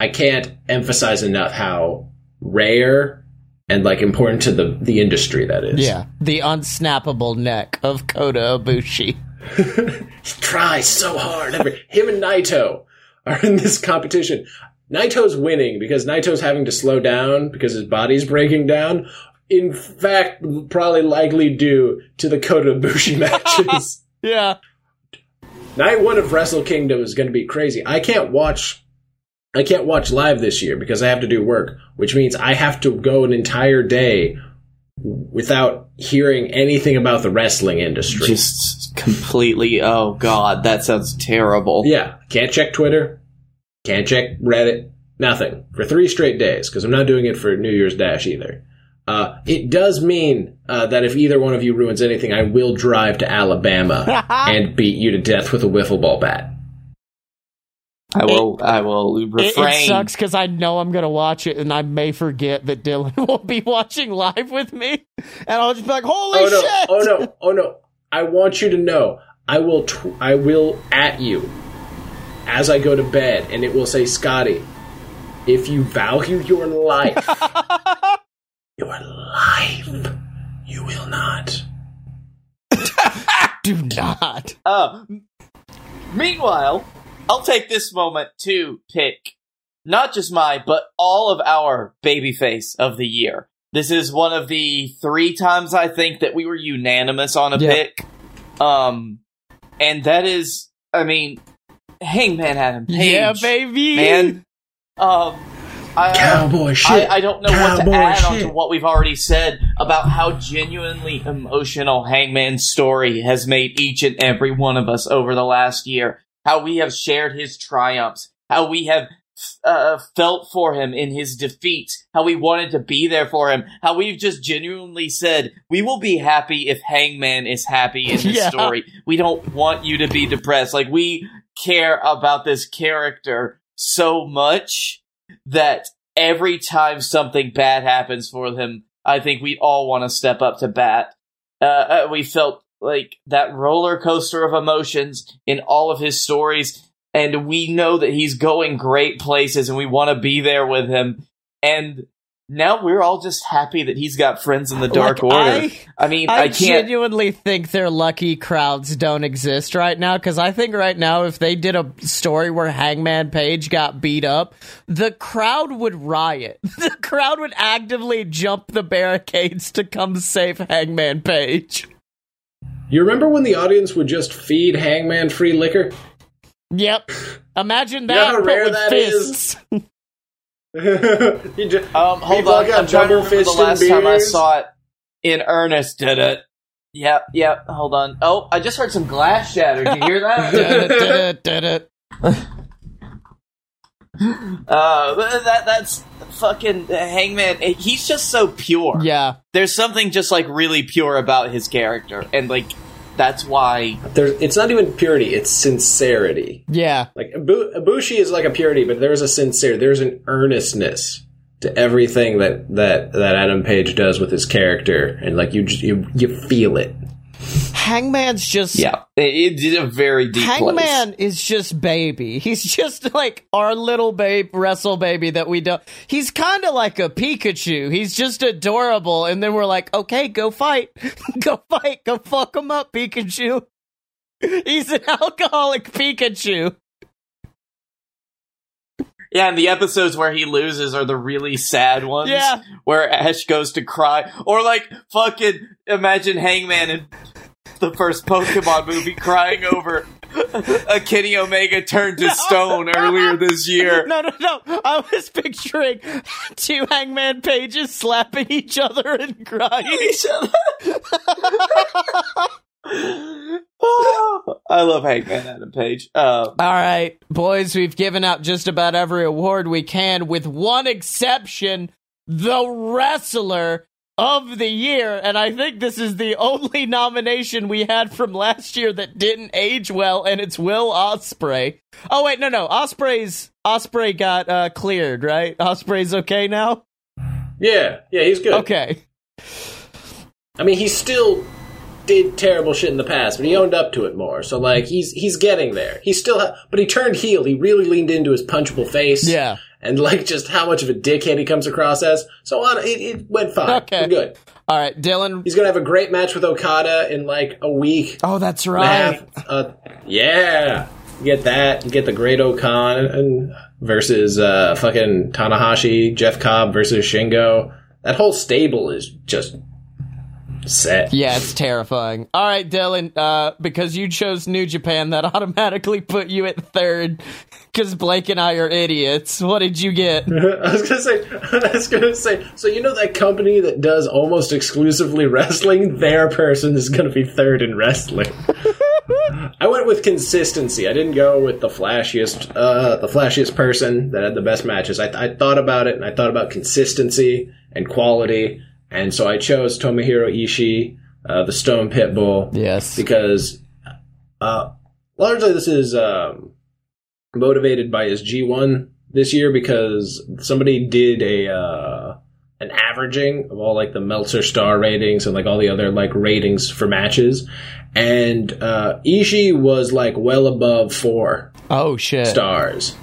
I can't emphasize enough how rare and like important to the the industry that is. Yeah. The unsnappable neck of Kota Ibushi. <laughs> He tries so hard. Every, him and Naito are in this competition. Naito's winning because Naito's having to slow down because his body's breaking down. In fact, probably likely due to the Kota Ibushi <laughs> matches. <laughs> Yeah. Night one of Wrestle Kingdom is going to be crazy. I can't watch. I can't watch live this year because I have to do work, which means I have to go an entire day without hearing anything about the wrestling industry. Just completely. Oh god, that sounds terrible. Yeah, can't check Twitter, can't check Reddit, nothing for three straight days because I'm not doing it for New Year's Dash either. Uh, it does mean uh, that if either one of you ruins anything, I will drive to Alabama <laughs> and beat you to death with a wiffle ball bat. I will. I will It, refrain. it sucks because I know I'm gonna watch it, and I may forget that Dylan <laughs> will be watching live with me, and I'll just be like, "Holy oh no! shit!" Oh no! Oh no! I want you to know. I will. Tw- I will at you as I go to bed, and it will say, "Scotty, if you value your life, <laughs> your life, you will not." Do not. Uh, meanwhile, I'll take this moment to pick not just my, but all of our babyface of the year. This is one of the three times I think that we were unanimous on a Yeah. pick. Um, and that is, I mean, Hangman Adam Page. Yeah, baby. man. Um, I, Cowboy shit. I, I don't know what to Cowboy add on shit. to what we've already said about how genuinely emotional Hangman's story has made each and every one of us over the last year. How we have shared his triumphs, how we have uh, felt for him in his defeats, how we wanted to be there for him, how we've just genuinely said, we will be happy if Hangman is happy in this <laughs> Yeah. story. We don't want you to be depressed. Like, we care about this character so much that every time something bad happens for him, I think we all want to step up to bat. Uh, uh, we felt like that roller coaster of emotions in all of his stories, and we know that he's going great places, and we want to be there with him. And now we're all just happy that he's got friends in the Dark Like, Order. I- I, mean, I, I, can't. genuinely think their lucky crowds don't exist right now because I think right now if they did a story where Hangman Page got beat up, the crowd would riot. <laughs> The crowd would actively jump the barricades to come save Hangman Page. You remember when the audience would just feed Hangman free liquor? Yep. Imagine You that, know how rare with that is? fists. <laughs> You just- Um, hold People on. got I'm trying to remember the fisted last time I saw it in earnest. Did it? Yep, yep. Hold on. Oh, I just heard some glass shatter. Did you hear that? <laughs> Uh, that that's fucking Hangman. He's just so pure. yeah. There's something just like really pure about his character, and like that's why. There's, it's not even purity; it's sincerity. Yeah. Like Ibu- Ibushi is like a purity, but there's a sincerity. There's an earnestness to everything that that that Adam Page does with his character, and like you just you you feel it. Hangman's just Yeah, it, it did a very deep Hangman place. is just baby. <laughs> He's just like our little babe, wrestle baby that we don't. He's kind of like a Pikachu. He's just adorable, and then we're like, okay, go fight, <laughs> go fight, go fuck him up, Pikachu. <laughs> He's an alcoholic Pikachu. Yeah, and the episodes where he loses are the really sad ones. Yeah. Where Ash goes to cry. Or like fucking imagine Hangman in the first Pokemon movie crying over a Kenny Omega turned to stone earlier this year. <laughs> No, no, no. I was picturing two Hangman pages slapping each other and crying. each <laughs> Oh, I love Hangman Adam Page. Uh, All right, boys, we've given out just about every award we can, with one exception the wrestler of the year. And I think this is the only <laughs> nomination we had from last year that didn't age well, and it's Will Ospreay. Oh, wait, no, no. Ospreay's. Ospreay got uh, cleared, right? Ospreay's okay now? Yeah, yeah, he's good. Okay. I mean, he still did terrible shit in the past, but he owned up to it more. So like, he's he's getting there. He still, ha- but he turned heel. He really leaned into his punchable face. Yeah. And like just how much of a dickhead he comes across as. So on, it, it went fine. Okay. We're good. All right, Dylan. He's gonna have a great match with Okada in like a week Oh, that's right. Uh, yeah, you get that. You get the Great-O-Khan and versus uh, fucking Tanahashi, Jeff Cobb versus Shingo. That whole stable is just set. Yeah, it's terrifying. All right, Dylan, uh, because you chose New Japan, that <laughs> automatically put you at third. Because Blake and I are idiots. What did you get? <laughs> I was gonna say, <laughs> I was gonna say. So you know that company that does almost exclusively wrestling? Their person is gonna be third in wrestling. I went with consistency. I didn't go with the flashiest, uh, the flashiest person that had the best matches. I, I thought about it, and I thought about consistency and quality, and so I chose Tomohiro Ishii, uh, the Stone Pitbull, Yes. because uh, largely this is um, motivated by his G1 this year because somebody did a uh, an averaging of all like the Meltzer star ratings and like all the other like ratings for matches, and uh, Ishii was like well above four Oh shit. stars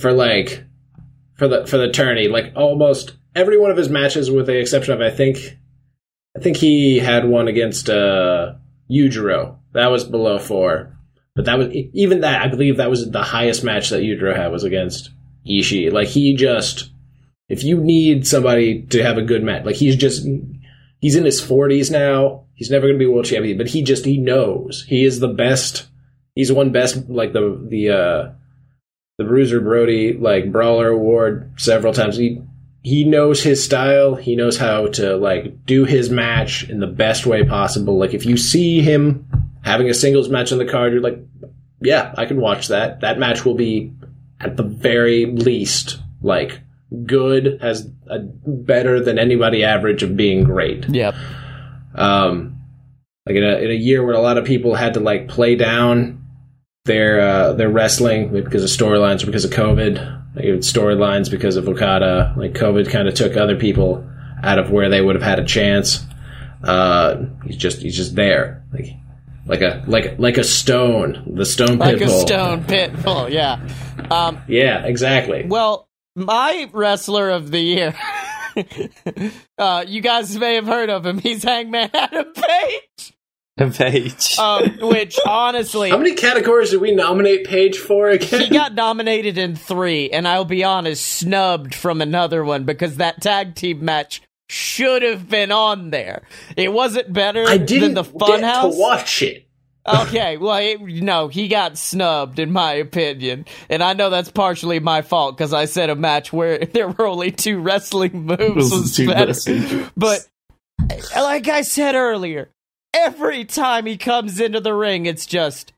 for like for the for the tourney. Like almost every one of his matches, with the exception of I think I think he had one against uh Yujiro. That was below four. But that was even that. I believe that was the highest match that Yujiro had was against Ishii. Like he just, if you need somebody to have a good match, like he's just, he's in his forties now. He's never going to be world champion, but he just he knows he is the best. He's won best like the the uh the Bruiser Brody like brawler award several times. He he knows his style. He knows how to like do his match in the best way possible. Like if you see him having a singles match on the card, you're like, yeah, I can watch that. That match will be at the very least like good, has a better than anybody average of being great. Yep. Um, like in a in a year where a lot of people had to like play down their uh, their wrestling because of storylines or because of COVID. Like storylines because of Okada. Like COVID kind of took other people out of where they would have had a chance. Uh, he's just he's just there, like like a like like a stone, the stone Like a pitbull. stone pitbull. Yeah. Um. Yeah, exactly. Well, my wrestler of the year. <laughs> uh, you guys may have heard of him. He's Hangman Adam Page. Page. <laughs> Um, which honestly, How many categories did we nominate Page for again? he got nominated in three, and I'll be honest, snubbed from another one because that tag team match should have been on there. It wasn't better I didn't than the get Funhouse. to watch it. Okay, well, it, no, he got snubbed in my opinion, and I know that's partially my fault because I said a match where <laughs> there were only two wrestling moves was two better. wrestling moves. But like I said earlier, every time he comes into the ring, it's just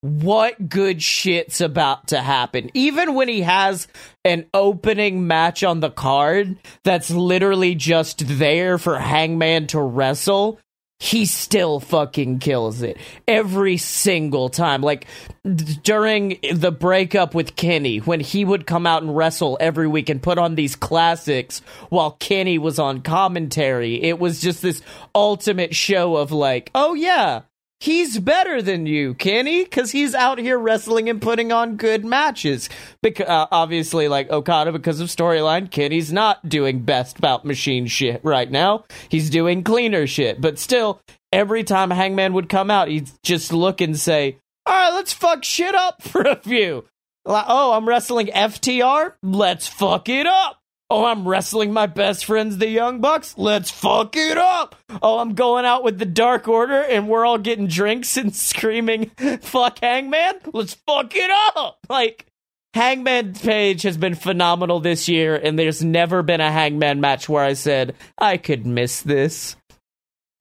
what good shit's about to happen. Even when he has an opening match on the card that's literally just there for Hangman to wrestle, he still fucking kills it every single time. Like d- during the breakup with Kenny, when he would come out and wrestle every week and put on these classics while Kenny was on commentary, it was just this ultimate show of like, oh yeah, he's better than you, Kenny, because he's out here wrestling and putting on good matches. Because uh, obviously, like Okada, because of storyline, Kenny's not doing best bout machine shit right now. He's doing cleaner shit, but still, every time Hangman would come out, he'd just look and say, "All right, let's fuck shit up <laughs> for a few." Like, oh, I'm wrestling FTR. Let's fuck it up. Oh, I'm wrestling my best friends, the Young Bucks. Let's fuck it up. Oh, I'm going out with the Dark Order and we're all getting drinks and <laughs> screaming, fuck Hangman. Let's fuck it up. Like, Hangman Page has been phenomenal this year, and there's never been a Hangman match where I said, I could miss this.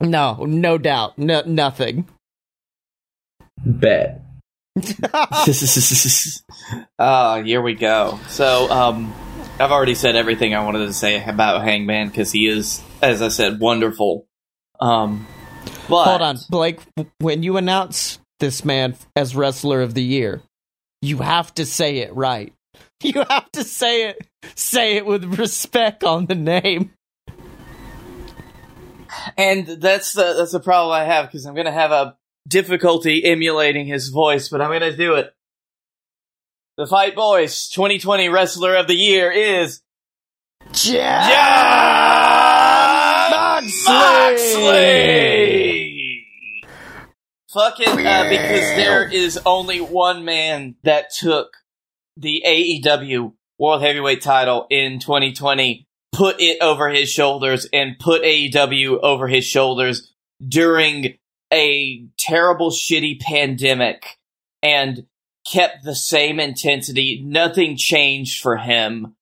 No, no doubt. No, nothing. Bet. Ah, <laughs> <laughs> here we go. So, um, I've already said everything I wanted to say about Hangman because he is, as I said, wonderful. Um, but Hold on, Blake. When you announce this man as wrestler of the year, you have to say it right. <laughs> You have to say it, say it with respect on the name. and that's the that's the problem I have because I'm gonna have a difficulty emulating his voice, but I'm gonna do it. The Fight Boys 2020 Wrestler of the Year is Jon Moxley. Fucking uh, because there is only one man that took the AEW World Heavyweight title in 2020, put it over his shoulders, and put AEW over his shoulders during a terrible, shitty pandemic, and kept the same intensity. Nothing changed for him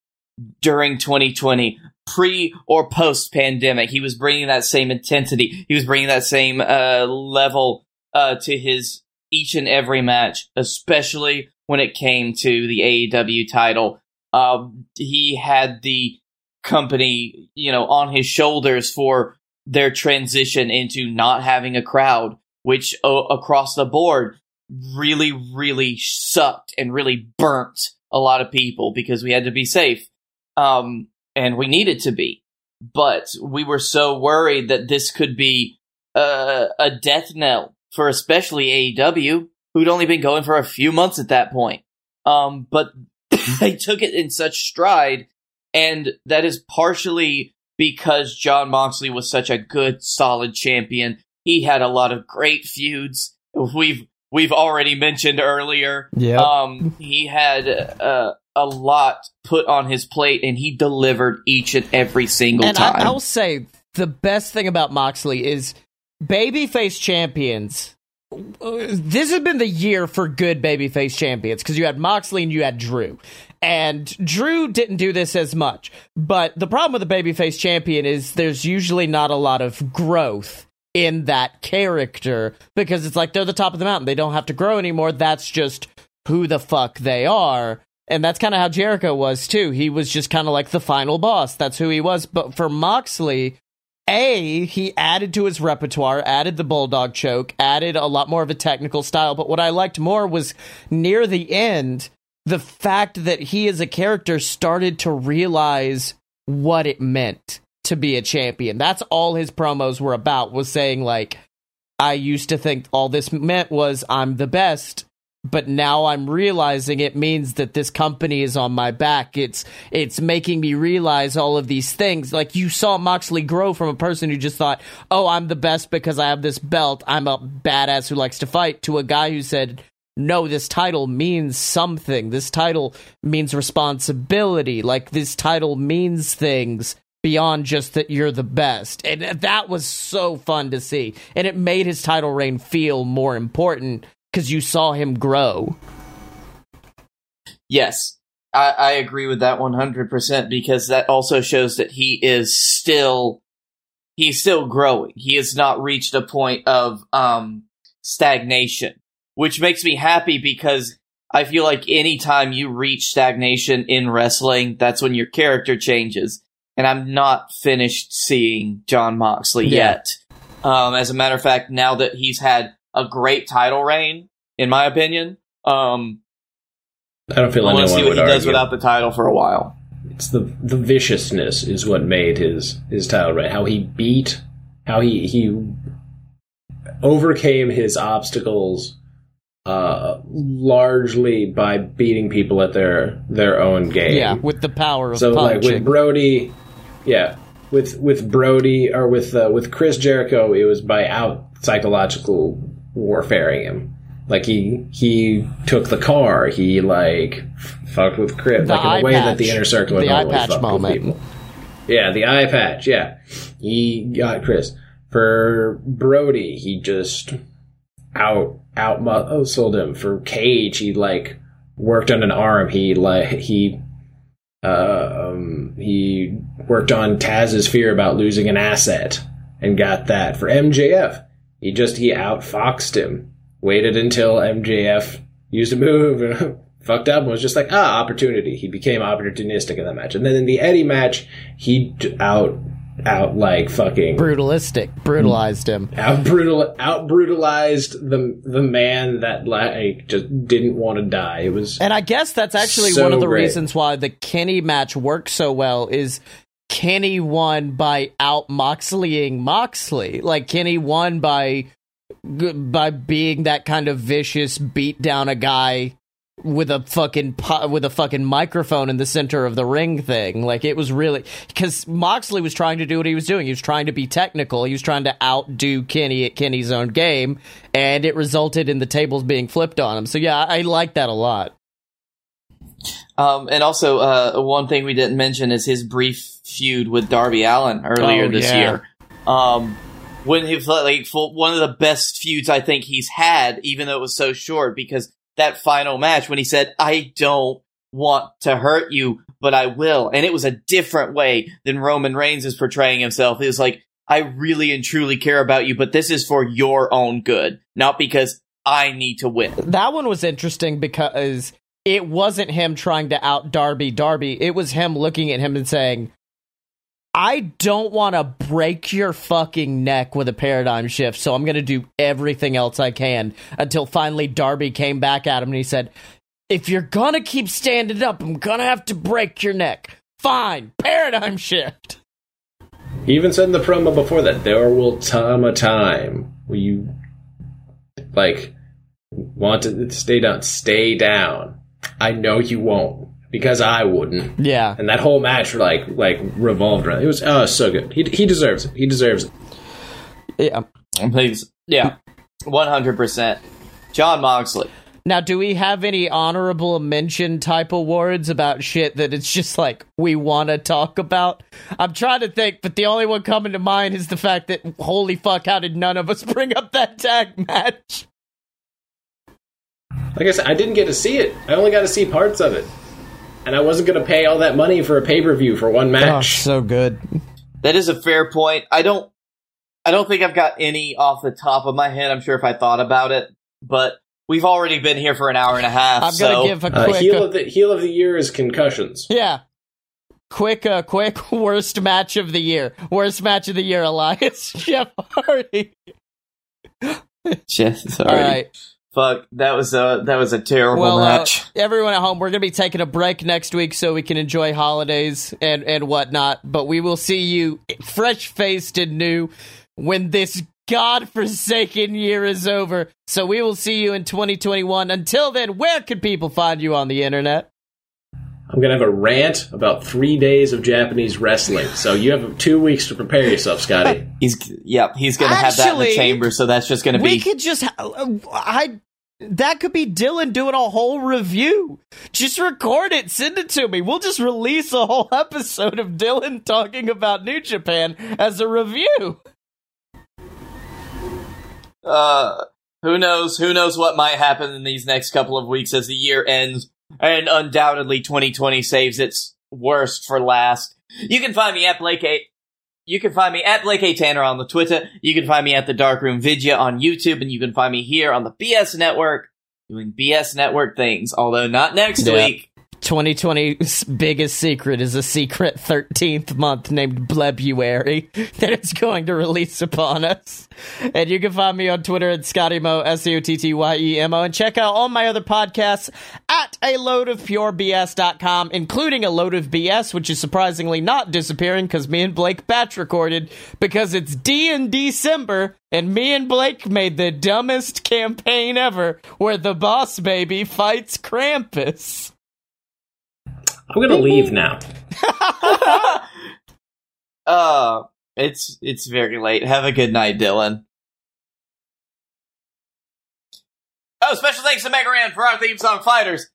during 2020 pre or post pandemic he was bringing that same intensity. He was bringing that same uh, level uh, to his each and every match especially when it came to the AEW title. Um, he had the company, you know, on his shoulders for their transition into not having a crowd, which uh, across the board really, really sucked and really burnt a lot of people because we had to be safe. Um, and we needed to be. But we were so worried that this could be uh, a death knell for especially AEW, who'd only been going for a few months at that point. Um, but <laughs> they took it in such stride, and that is partially because Jon Moxley was such a good, solid champion. He had a lot of great feuds. We've we've already mentioned earlier. Yeah. Um, he had uh, a lot put on his plate, and he delivered each and every single and time. I, I'll say the best thing about Moxley is babyface champions. This has been the year for good babyface champions because you had Moxley and you had Drew. And Drew didn't do this as much. But the problem with a babyface champion is there's usually not a lot of growth in that character because it's like they're the top of the mountain. They don't have to grow anymore. That's just who the fuck they are. And that's kind of how Jericho was too. He was just kind of like the final boss. That's who he was. But for Moxley, A, he added to his repertoire, added the bulldog choke, added a lot more of a technical style. But what I liked more was near the end, the fact that he as a character started to realize what it meant to be a champion. That's all his promos were about, was saying, like, I used to think all this meant was I'm the best, but now I'm realizing it means that this company is on my back. It's it's making me realize all of these things. Like you saw Moxley grow from a person who just thought, "Oh, I'm the best because I have this belt. I'm a badass who likes to fight." To a guy who said, "No, this title means something. This title means responsibility. Like this title means things." Beyond just that you're the best. And that was so fun to see. And it made his title reign feel more important because you saw him grow. Yes, I, I agree with that 100% because that also shows that he is still, he's still growing. He has not reached a point of, um, stagnation, which makes me happy because I feel like anytime you reach stagnation in wrestling, that's when your character changes. And I'm not finished seeing Jon Moxley Yeah. yet. Um, as a matter of fact, now that he's had a great title reign, in my opinion, um, I don't feel I want anyone to see what would he does argue. without the title for a while. it's the the viciousness is what made his his title reign. How he beat, how he he overcame his obstacles, uh, largely by beating people at their their own game. Yeah, with the power of so like with Brodie, yeah, with with Brodie or with uh, with Chris Jericho, it was by out psychological warfaring him. Like he he took the car, he like fucked with Crip, The like in a way that the patch. inner circle would The eye normally patch fuck moment. with people. Yeah, the eye patch. Yeah, he got Chris for Brodie. He just out out muscled him for Cage. He like worked on an arm. He like he uh, um, he worked on Taz's fear about losing an asset and got that for MJF. He just he outfoxed him. Waited until MJF used a move and <laughs> fucked up and was just like ah opportunity. He became opportunistic in that match, and then in the Eddie match, he out out like fucking brutalistic, brutalized him. out brutal out brutalized the the man that like just didn't want to die. It was And I guess that's actually So one of the great. reasons why the Kenny match worked so well is Kenny won by out Moxleying Moxley. Like Kenny won by by being that kind of vicious beat down a guy with a fucking with a fucking microphone in the center of the ring thing. Like it was really because Moxley was trying to do what he was doing. He was trying to be technical. He was trying to outdo Kenny at Kenny's own game, and it resulted in the tables being flipped on him. So yeah, I, I like that a lot. Um, and also, uh, one thing we didn't mention is his brief feud with Darby Allin earlier Oh, this yeah. year. Um, when he like full, one of the best feuds I think he's had, even though it was so short, because that final match when he said, "I don't want to hurt you, but I will," and it was a different way than Roman Reigns is portraying himself. It was like, "I really and truly care about you, but this is for your own good, not because I need to win." That one was interesting because it wasn't him trying to out Darby Darby. It was him looking at him and saying, I don't want to break your fucking neck with a paradigm shift, so I'm going to do everything else I can until finally Darby came back at him and he said, If you're going to keep standing up, I'm going to have to break your neck. Fine, paradigm shift. He even said in the promo before that there will come a time where you like want to stay down. Stay down. I know you won't because I wouldn't. Yeah. And that whole match like like revolved around. It was oh so good. He he deserves it. He deserves it. Yeah. Please. Yeah. 100%. Jon Moxley. Now, do we have any honorable mention type awards about shit that it's just like we want to talk about? I'm trying to think, but the only one coming to mind is the fact that holy fuck, how did none of us <laughs> bring up that tag match? Like I said, I didn't get to see it. I only got to see parts of it. And I wasn't going to pay all that money for a pay per view for one match. so good. That is a fair point. I don't I don't think I've got any off the top of my head. I'm sure if I thought about it, but we've already been here for an hour and a half. I'm so gonna give a Uh, quick, heel uh, of the heel of the year is concussions. yeah, quick, uh, quick <laughs> worst match of the year. Worst match of the year, Elias <laughs> Jeff Hardy. Jeff All sorry. right. Fuck, that was a that was a terrible Well, uh, match. everyone at home, we're going to be taking a break next week so we can enjoy holidays and, and whatnot. But we will see you fresh faced and new when this godforsaken year is over. So we will see you in 2021. Until then, where can people find you on the internet? I'm going to have a rant about three days of Japanese wrestling. So you have two weeks to prepare yourself, Scotty. <laughs> He's yep, he's gonna have that in the chamber, so that's just gonna be. We could just, uh, I. That could be Dylan doing a whole review. Just record it, send it to me. We'll just release a whole episode of Dylan talking about New Japan as a review. uh who knows who knows what might happen in these next couple of weeks as the year ends and undoubtedly 2020 saves its worst for last you can find me at blake a you can find me at blake a tanner on the twitter you can find me at the darkroom vidya on youtube and you can find me here on the bs network doing bs network things although not next Yeah. week 2020's biggest secret is a secret 13th month named Blebuary <laughs> that it's going to release upon us. And you can find me on Twitter at ScottyMo, S-C-O-T-T-Y-E-M-O, and check out all my other podcasts a load of pure purebs.com, including a load of BS, which is surprisingly not disappearing because me and Blake batch recorded because it's D and December and me and Blake made the dumbest campaign ever where the boss baby fights Krampus. I'm going to leave now. <laughs> uh it's it's very late have a good night dylan Oh, special thanks to Mega Ran for our theme song Fighters.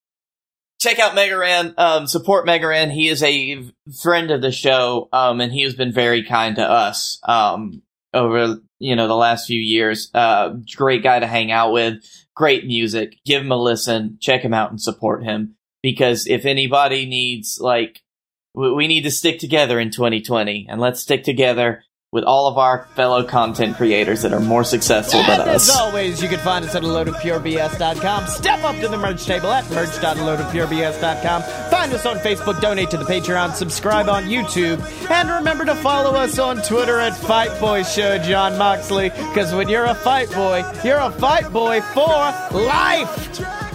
Check out Mega Ran, um, support Mega Ran. He is a friend of the show, um, and he has been very kind to us, um, over, you know, the last few years. Uh, great guy to hang out with, great music. Give him a listen, check him out and support him. Because if anybody needs, like, we we need to stick together in 2020, and let's stick together with all of our fellow content creators that are more successful than And as always, you can find us at loadofpurebs.com. Step up to the merch table at merch.loadofpurebs.com. Find us on Facebook, donate to the Patreon, subscribe on YouTube, and remember to follow us on Twitter at Fight Boy Show Jon Moxley. Because when you're a fight boy, you're a fight boy for life.